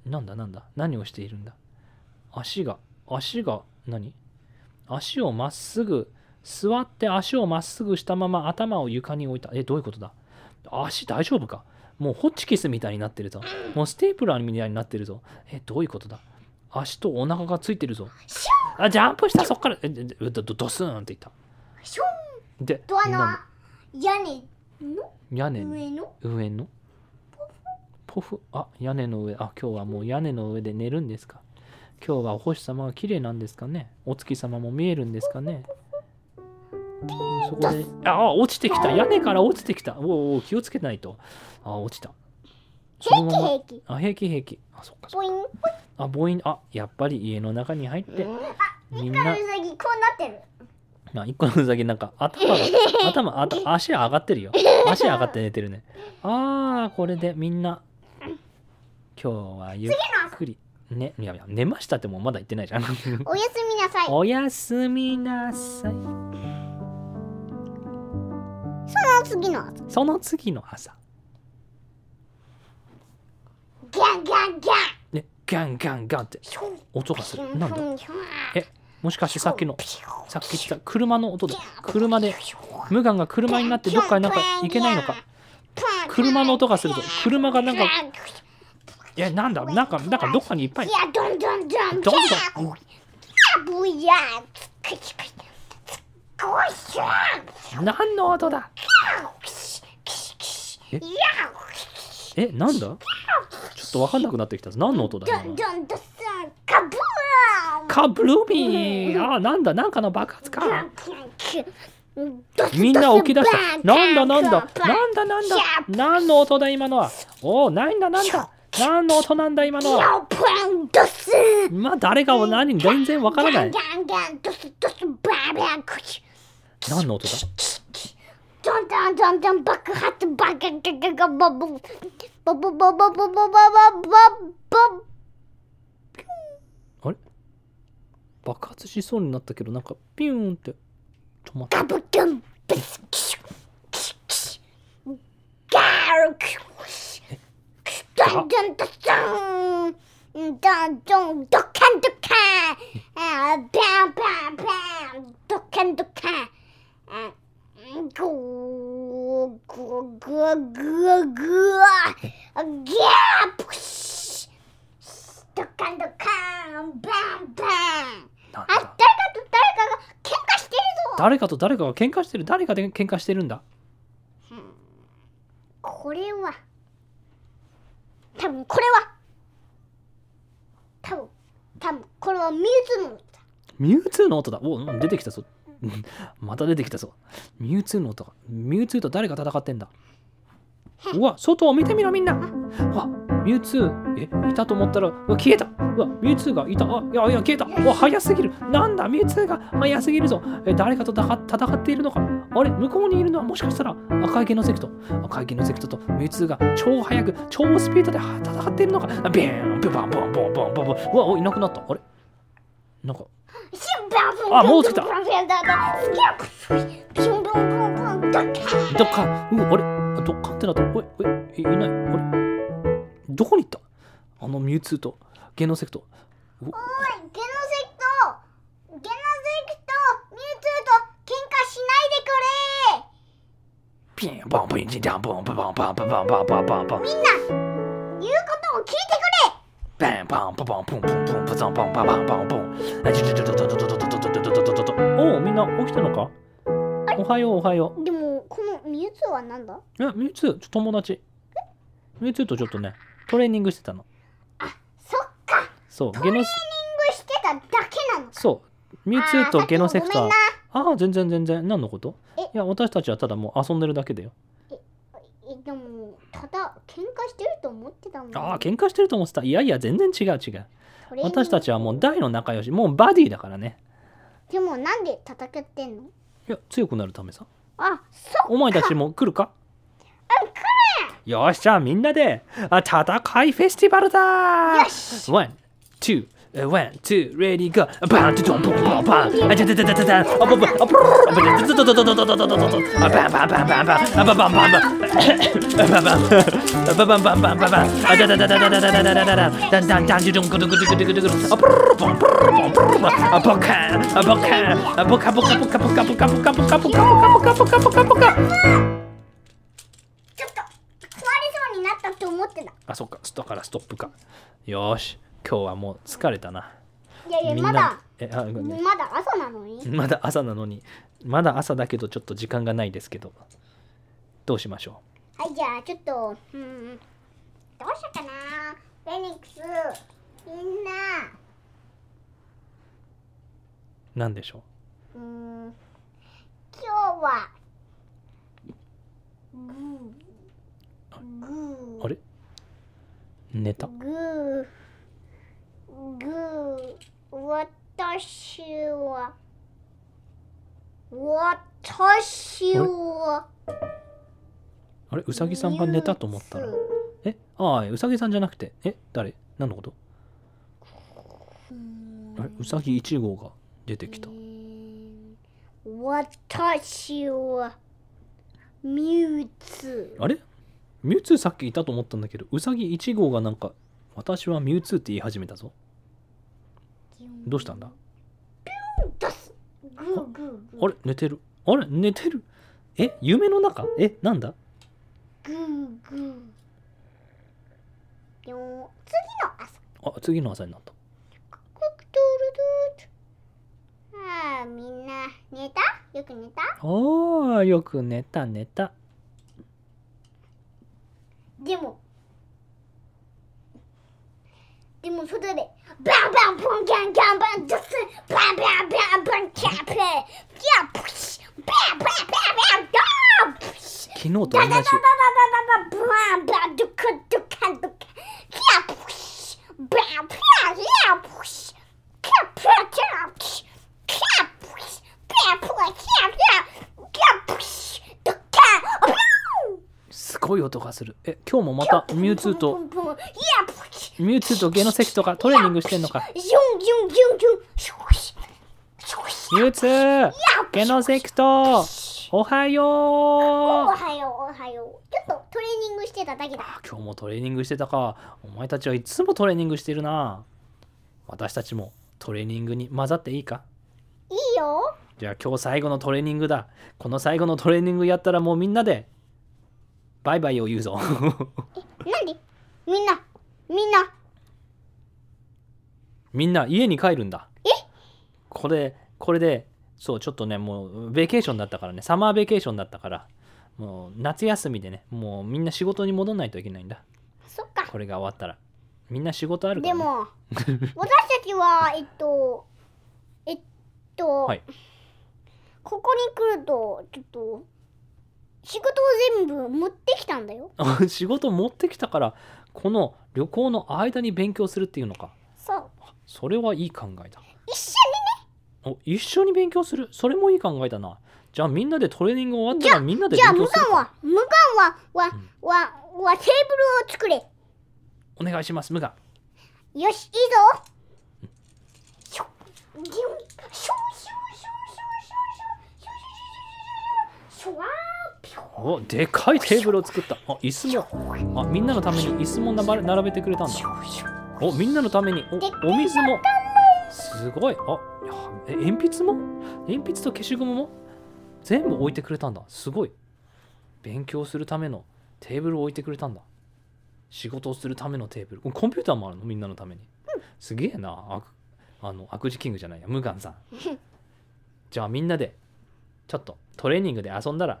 Speaker 1: なんだ？なんだ？何をしているんだ？足が足が何？足をまっすぐ座って足をまっすぐしたまま頭を床に置いた。えどういうことだ？足大丈夫か？もうホッチキスみたいになってるぞ。もうステープラーみたいになってるぞ。えどういうことだ？足とお腹がついてるぞ。あジャンプしたそっから。えででドドドスーンっていった。
Speaker 2: シュン
Speaker 1: で
Speaker 2: とあの
Speaker 1: 何
Speaker 2: 屋根の？
Speaker 1: 屋根に
Speaker 2: 上の？
Speaker 1: 上の？ポフ？あ屋根の上。あ今日はもう屋根の上で寝るんですか。今日はお星様が綺麗なんですかね。お月様も見えるんですかね。そこであ落ちてきた。屋根から落ちてきた。おうおう気をつけないと。あ落ちた。そのまま。
Speaker 2: 平気
Speaker 1: あ平気平気。あそっかそっか
Speaker 2: ポイン
Speaker 1: あやっぱり家の中に入ってみんな
Speaker 2: あうさぎこうなってる。
Speaker 1: あ一個のうさぎなんか頭が 頭あた足上がってるよ。足上がって寝てるね。あーこれでみんな今日はゆっくりねいやいや寝ましたってもうまだ言ってないじゃん。
Speaker 2: おやすみなさい。
Speaker 1: おやすみなさい。
Speaker 2: その次の後
Speaker 1: その次の朝。
Speaker 2: ギャンギャンギャン。
Speaker 1: ねガンガンガンって。音がする。なんだ？えもしかしてさっきのさっき言った車の音で車で無ガンが車になってどっかになんか行けないのか。車の音がするぞ車がなんかえなんだ？なんかなんかどっかにいっぱい。
Speaker 2: いやどんどんどん
Speaker 1: どん。何の音だ？えなんだ？ちょっとわかんなくなってきたぞ。何の音だ？
Speaker 2: ど
Speaker 1: 今
Speaker 2: んどんどすん。カブーン。
Speaker 1: カブルーミーあーなんだ？なんかの爆発か。みんな起き出した。なんだ？なんだ？なんだ？なんだ？何の音だ？今のは。おお、なんだ？なんだ？何の音なんだ？今のは。まあ誰が何全然わからない。何の音だ
Speaker 2: ドンドンドンドン爆発バカガガガバブバブバブバブバブバブバ
Speaker 1: あれ？爆発しそうになったけどなんかピューンって止まった。
Speaker 2: ガブキュンビスキシュキシュキシュガーキュドンドンドドンドンドンドカンドカンあバンバンバンドカンドカンあゴーゴーゴーゴーゴーギャープシュドカンドカンバンバン
Speaker 1: なん
Speaker 2: あ誰か
Speaker 1: だ
Speaker 2: と誰かが喧嘩してるぞ
Speaker 1: 誰かと誰かが喧嘩してる誰かで喧嘩してるんだ？
Speaker 2: これは。多分これは。多分多分これはミュウツーの音だ。
Speaker 1: ミュウツーの音だ。おうん出てきたぞ。う んまた出てきたぞ。ミュウツーの音がミュウツーと誰が戦ってんだ？うわ外を見てみろみんな。うわミュウツー。えいたと思ったらうわ消えた。うわミュウツーがいた。あいやいや消えた。うわ早すぎる。なんだミュウツーが。早すぎるぞ。え誰かと戦戦っているのか。あれ向こうにいるのはもしかしたら赤いゲノセクト赤いゲノセクトとミュウツーが超速く超スピードでは戦っているのか。あビーンビバンボンボンボンボンボン。うわおいなくなった。あれ？なんか。あもう着いた。どっか、うん、あれ？あどっかってなった。おい、おい、いいない。あれ？どこに行った？あのミュウツーとゲノセクト。お
Speaker 2: おいゲノセクトゲノセクトミュウツーと喧嘩しないでくれ
Speaker 1: ピン、バン、ピン、チン、ダン、ボン、バン、バン、バン、バン、バン、バン、バン、バン。
Speaker 2: みんな言うことを聞いてくれ
Speaker 1: バン、バン、バン、バン、プン、プン、プン、プザン、バン、バン、バン、バン、バン。おう、みんな起きたのかおはよう、おはよ
Speaker 2: でもこのミュウツーはなんだ
Speaker 1: う。え、ミュウツー、ちょ友達。ミュウツーとちょっとね、トレーニングしてたの。
Speaker 2: そっか。
Speaker 1: そう、ゲノ
Speaker 2: トレーニングしてただけなの
Speaker 1: そう、ミュウツーとゲノセクトは
Speaker 2: あー
Speaker 1: ああ、全然全然。何のこと？
Speaker 2: え。
Speaker 1: いや、私たちはただもう遊んでるだけだよ。
Speaker 2: えでもただ喧嘩してると思ってたもん
Speaker 1: ああ、喧嘩してると思ってた。いやいや、全然違う違う。私たちはもう大の仲良し、もうバディだからね。
Speaker 2: でもなんで戦ってんの？
Speaker 1: いや、強くなるためさ。
Speaker 2: あそ
Speaker 1: お前たちも来るか？よし、じゃあみんなであ戦いフェスティバルだ
Speaker 2: よし
Speaker 1: one, two, one, two, ready go バンドドンボンボンバンあちゃちゃちゃちゃちゃあボンボンあブルーあブルードドドドドドドドドドドあバンバンバンバンバンあバンバンバンバンバンバンバンバンバンバンバンバンあちゃちゃちゃちゃちゃちゃちゃちゃダンダンダンジュドングドグドグドグドグあブルーボンブルーボンブルーあボカンあボカンあボカボカボカボカボカボカボカボカボカボカボカボカボカ
Speaker 2: ちょっと壊れそうになって
Speaker 1: あ、そっか、だからストップか。よーし、今日はもう疲れたな。
Speaker 2: いやいや
Speaker 1: みんな
Speaker 2: まだ、
Speaker 1: えあごめん
Speaker 2: まだ朝なのに？
Speaker 1: まだ朝なのに、まだ朝だけどちょっと時間がないですけど、どうしましょ
Speaker 2: はいじゃあちょっとうんどうしようかな。フェニックスみんな。
Speaker 1: うなんでしょ
Speaker 2: う？ーん今日はグー。グ
Speaker 1: うあれ？寝た。
Speaker 2: ーグーグー私は私は
Speaker 1: あれ？うさぎさんが寝たと思ったら？え？ああうさぎさんじゃなくて。え？誰？何のこと？あれ？うさぎ1号が出てきた。
Speaker 2: 私はミュウツ。
Speaker 1: あれ？ミュウツーさっきいたと思ったんだけどうさぎ1号がなんか私はミュウツーって言い始めたぞ。どうしたんだ？あれ？寝てる？あれ？寝てる？え？夢の中？え？なんだ？
Speaker 2: グーグー。でも次の朝。
Speaker 1: あ次の朝になった。
Speaker 2: ああみんな寝た？よく寝た？
Speaker 1: おーよく寝た寝た
Speaker 2: でもでも外でバンバンポンキャンキャンバンドスバンバンバンバンキャンプキャンプシバンバ
Speaker 1: ン
Speaker 2: バンバンドー昨日と
Speaker 1: 同じい音がする。え、今日もまたミュウツーと、ミュウツーとゲノセキとかトレーニングしてんのか？ミュウツー、ゲノセキと、おはよう。
Speaker 2: おはよう、おはよう。ちょっとトレーニングしてただけだ。
Speaker 1: 今日もトレーニングしてたか。お前たちはいつもトレーニングしてるな。私たちもトレーニングに混ざっていいか？
Speaker 2: いいよ。
Speaker 1: じゃあ今日最後のトレーニングだ。この最後のトレーニングやったらもうみんなでバイバイを言うぞ。
Speaker 2: えなんでみんなみんな。
Speaker 1: みんな家に帰るんだ。
Speaker 2: え？
Speaker 1: これこれでそうちょっとねもうベケーションだったからね。サマーベケーションだったから。もう夏休みでねもうみんな仕事に戻らないといけないんだ。
Speaker 2: そっか。
Speaker 1: これが終わったら。みんな仕事あるから、ね、
Speaker 2: でも 私たちはえっとえっと、
Speaker 1: はい、
Speaker 2: ここに来るとちょっと仕事を全部持ってきたんだよ。
Speaker 1: 仕事持ってきたからこの旅行の間に勉強するっていうのか。
Speaker 2: そう。
Speaker 1: それはいい考えだ。
Speaker 2: 一緒にね。
Speaker 1: お一緒に勉強する？それもいい考えだな。じゃあみんなでトレーニング終わったらみんなで勉強するじゃあ
Speaker 2: 無冠は無冠はは、うん、ははテーブルを作れ。
Speaker 1: お願いします。無冠
Speaker 2: よしいいぞ、しょギュンシュシュシュシュシュシュシュシュシュ
Speaker 1: おでかいテーブルを作った。あ椅子も。あみんなのために椅子も並べてくれたんだ。おみんなのために。おお水も。すごい。あえ鉛筆も？鉛筆と消しゴムも？全部置いてくれたんだ。すごい。勉強するためのテーブルを置いてくれたんだ。仕事をするためのテーブル。コンピューターもあるの？みんなのために、すげえな。ああの悪事キングじゃないや。無眼さん。じゃあみんなでちょっとトレーニングで遊んだら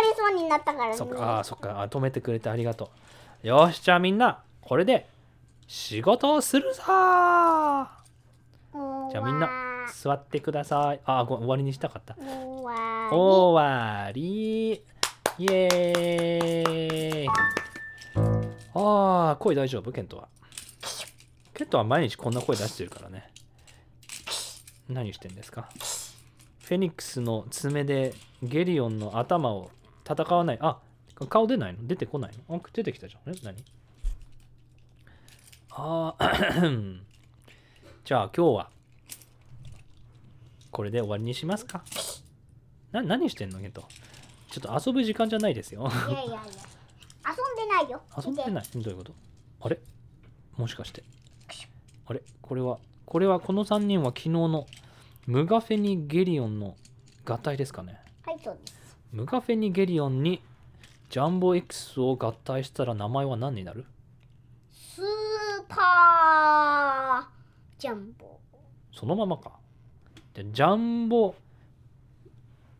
Speaker 2: れそうになったからね
Speaker 1: そっか、あーそっか、あー止めてくれてありがとう。よし、じゃあみんな、これで仕事をするぞーじゃあみんな座ってください。あー、ご終わりにしたかった。
Speaker 2: 終わ
Speaker 1: 終わり。イエーイ。ああ、声大丈夫？ケントは？ケントは毎日こんな声出してるからね。何してんですか？フェニックスの爪でゲリオンの頭を戦わない。あ、顔出ないの？出てこないの？あ出てきたじゃん。え何？ああ、じゃあ今日はこれで終わりにしますか？な何してんの？ケント。ちょっと遊ぶ時間じゃないですよ。
Speaker 2: りいやいやいや遊んでないよ。
Speaker 1: 遊んでない？どういうこと？あれ？もしかして。あれ？これはこれはこの3人は昨日のムガフェニゲリオンの合体ですかね？
Speaker 2: はいそうです
Speaker 1: ムガフェニゲリオンにジャンボ X を合体したら名前は何になる？
Speaker 2: スーパージャンボ。
Speaker 1: そのままか。じゃあジャンボ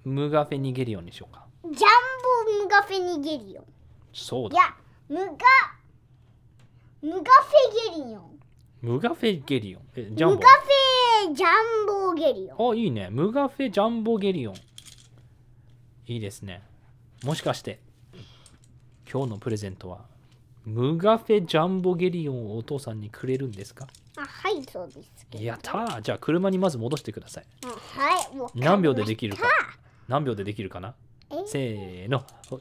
Speaker 1: ムガフェニゲリオンにしようか。
Speaker 2: ジャンボムガフェニゲリオン。
Speaker 1: そうだ。
Speaker 2: いやムガムガフェゲリオン。
Speaker 1: ムガフェゲリオン。えジャンボ
Speaker 2: ムガフェジャンボゲリオン。
Speaker 1: あ、いいね。ムガフェジャンボゲリオン。いいですね。もしかして、今日のプレゼントは、ムガフェジャンボゲリオンをお父さんにくれるんですか？
Speaker 2: あはいそうですけど
Speaker 1: やったーじゃあ車にまず戻してください。
Speaker 2: あはいもう
Speaker 1: 何秒でできるか？何秒でできるかな？
Speaker 2: え？
Speaker 1: せーの。1、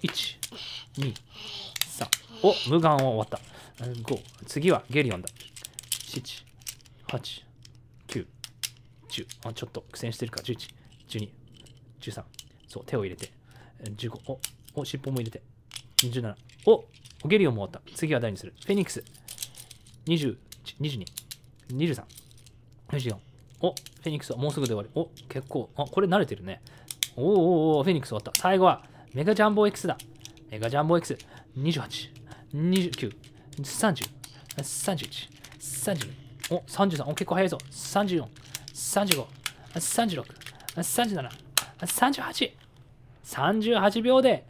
Speaker 1: 2、3。お、無眼は終わった。5。次はゲリオンだ。7、8、9、10。あ、ちょっと苦戦してるか。11、12、13。そう、手を入れて。15。お、お、尻尾も入れて。17。お、ゲリオンも終わった。次は誰にするフェニックス。20、22、23、24。お、フェニックスはもうすぐで終わり。お、結構。あ、これ慣れてるね。おーおおフェニックス終わった。最後はメガジャンボ X だ。メガジャンボ X。28、29、30、31、32。お、33。お、結構早いぞ。3435363738、38。38秒で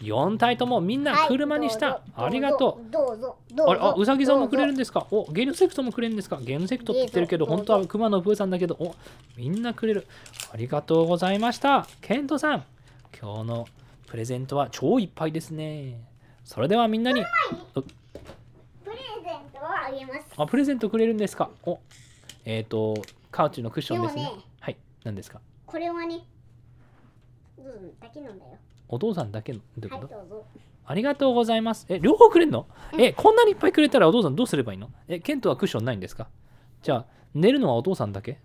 Speaker 1: 4体ともみんな車にした。ありがとう。
Speaker 2: どうぞどうぞ
Speaker 1: あれあ、うさぎさんもくれるん
Speaker 2: で
Speaker 1: ですか？お、ゲームセクトもくれるんですか？ゲームセクトって言ってるけど、本当はクマのプーさんだけど、お、みんなくれる。ありがとうございました。ケントさん、今日のプレゼントは超いっぱいですね。それではみんなに、
Speaker 2: プレゼントをあげます
Speaker 1: あ、プレゼントくれるんですか？お、えっ、と、カウチのクッションですね。
Speaker 2: ね
Speaker 1: はい、何ですか？
Speaker 2: これはねうんだけなんだよ。
Speaker 1: お父さんだけの、どういうこと、
Speaker 2: はいどうぞ。
Speaker 1: ありがとうございます。え、両方くれんの？え、こんなにいっぱいくれたらお父さんどうすればいいの？え、ケントはクッションないんですか？じゃあ、寝るのはお父さんだけ？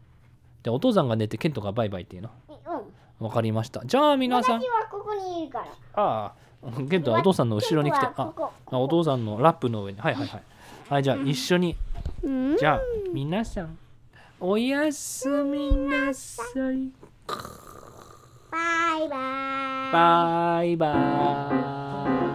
Speaker 1: じゃあ、お父さんが寝てケントがバイバイっていうの？
Speaker 2: うん。
Speaker 1: わかりました。じゃあ、皆さん。
Speaker 2: 私。はここにいるから。
Speaker 1: ああ、ケントはお父さんの後ろに来て、ああ、お父さんのラップの上に。はいはいはい。はい、じゃあ、一緒に。
Speaker 2: うん。
Speaker 1: じゃあ、皆さん、おやすみなさい。
Speaker 2: バイバイ
Speaker 1: バイバイ。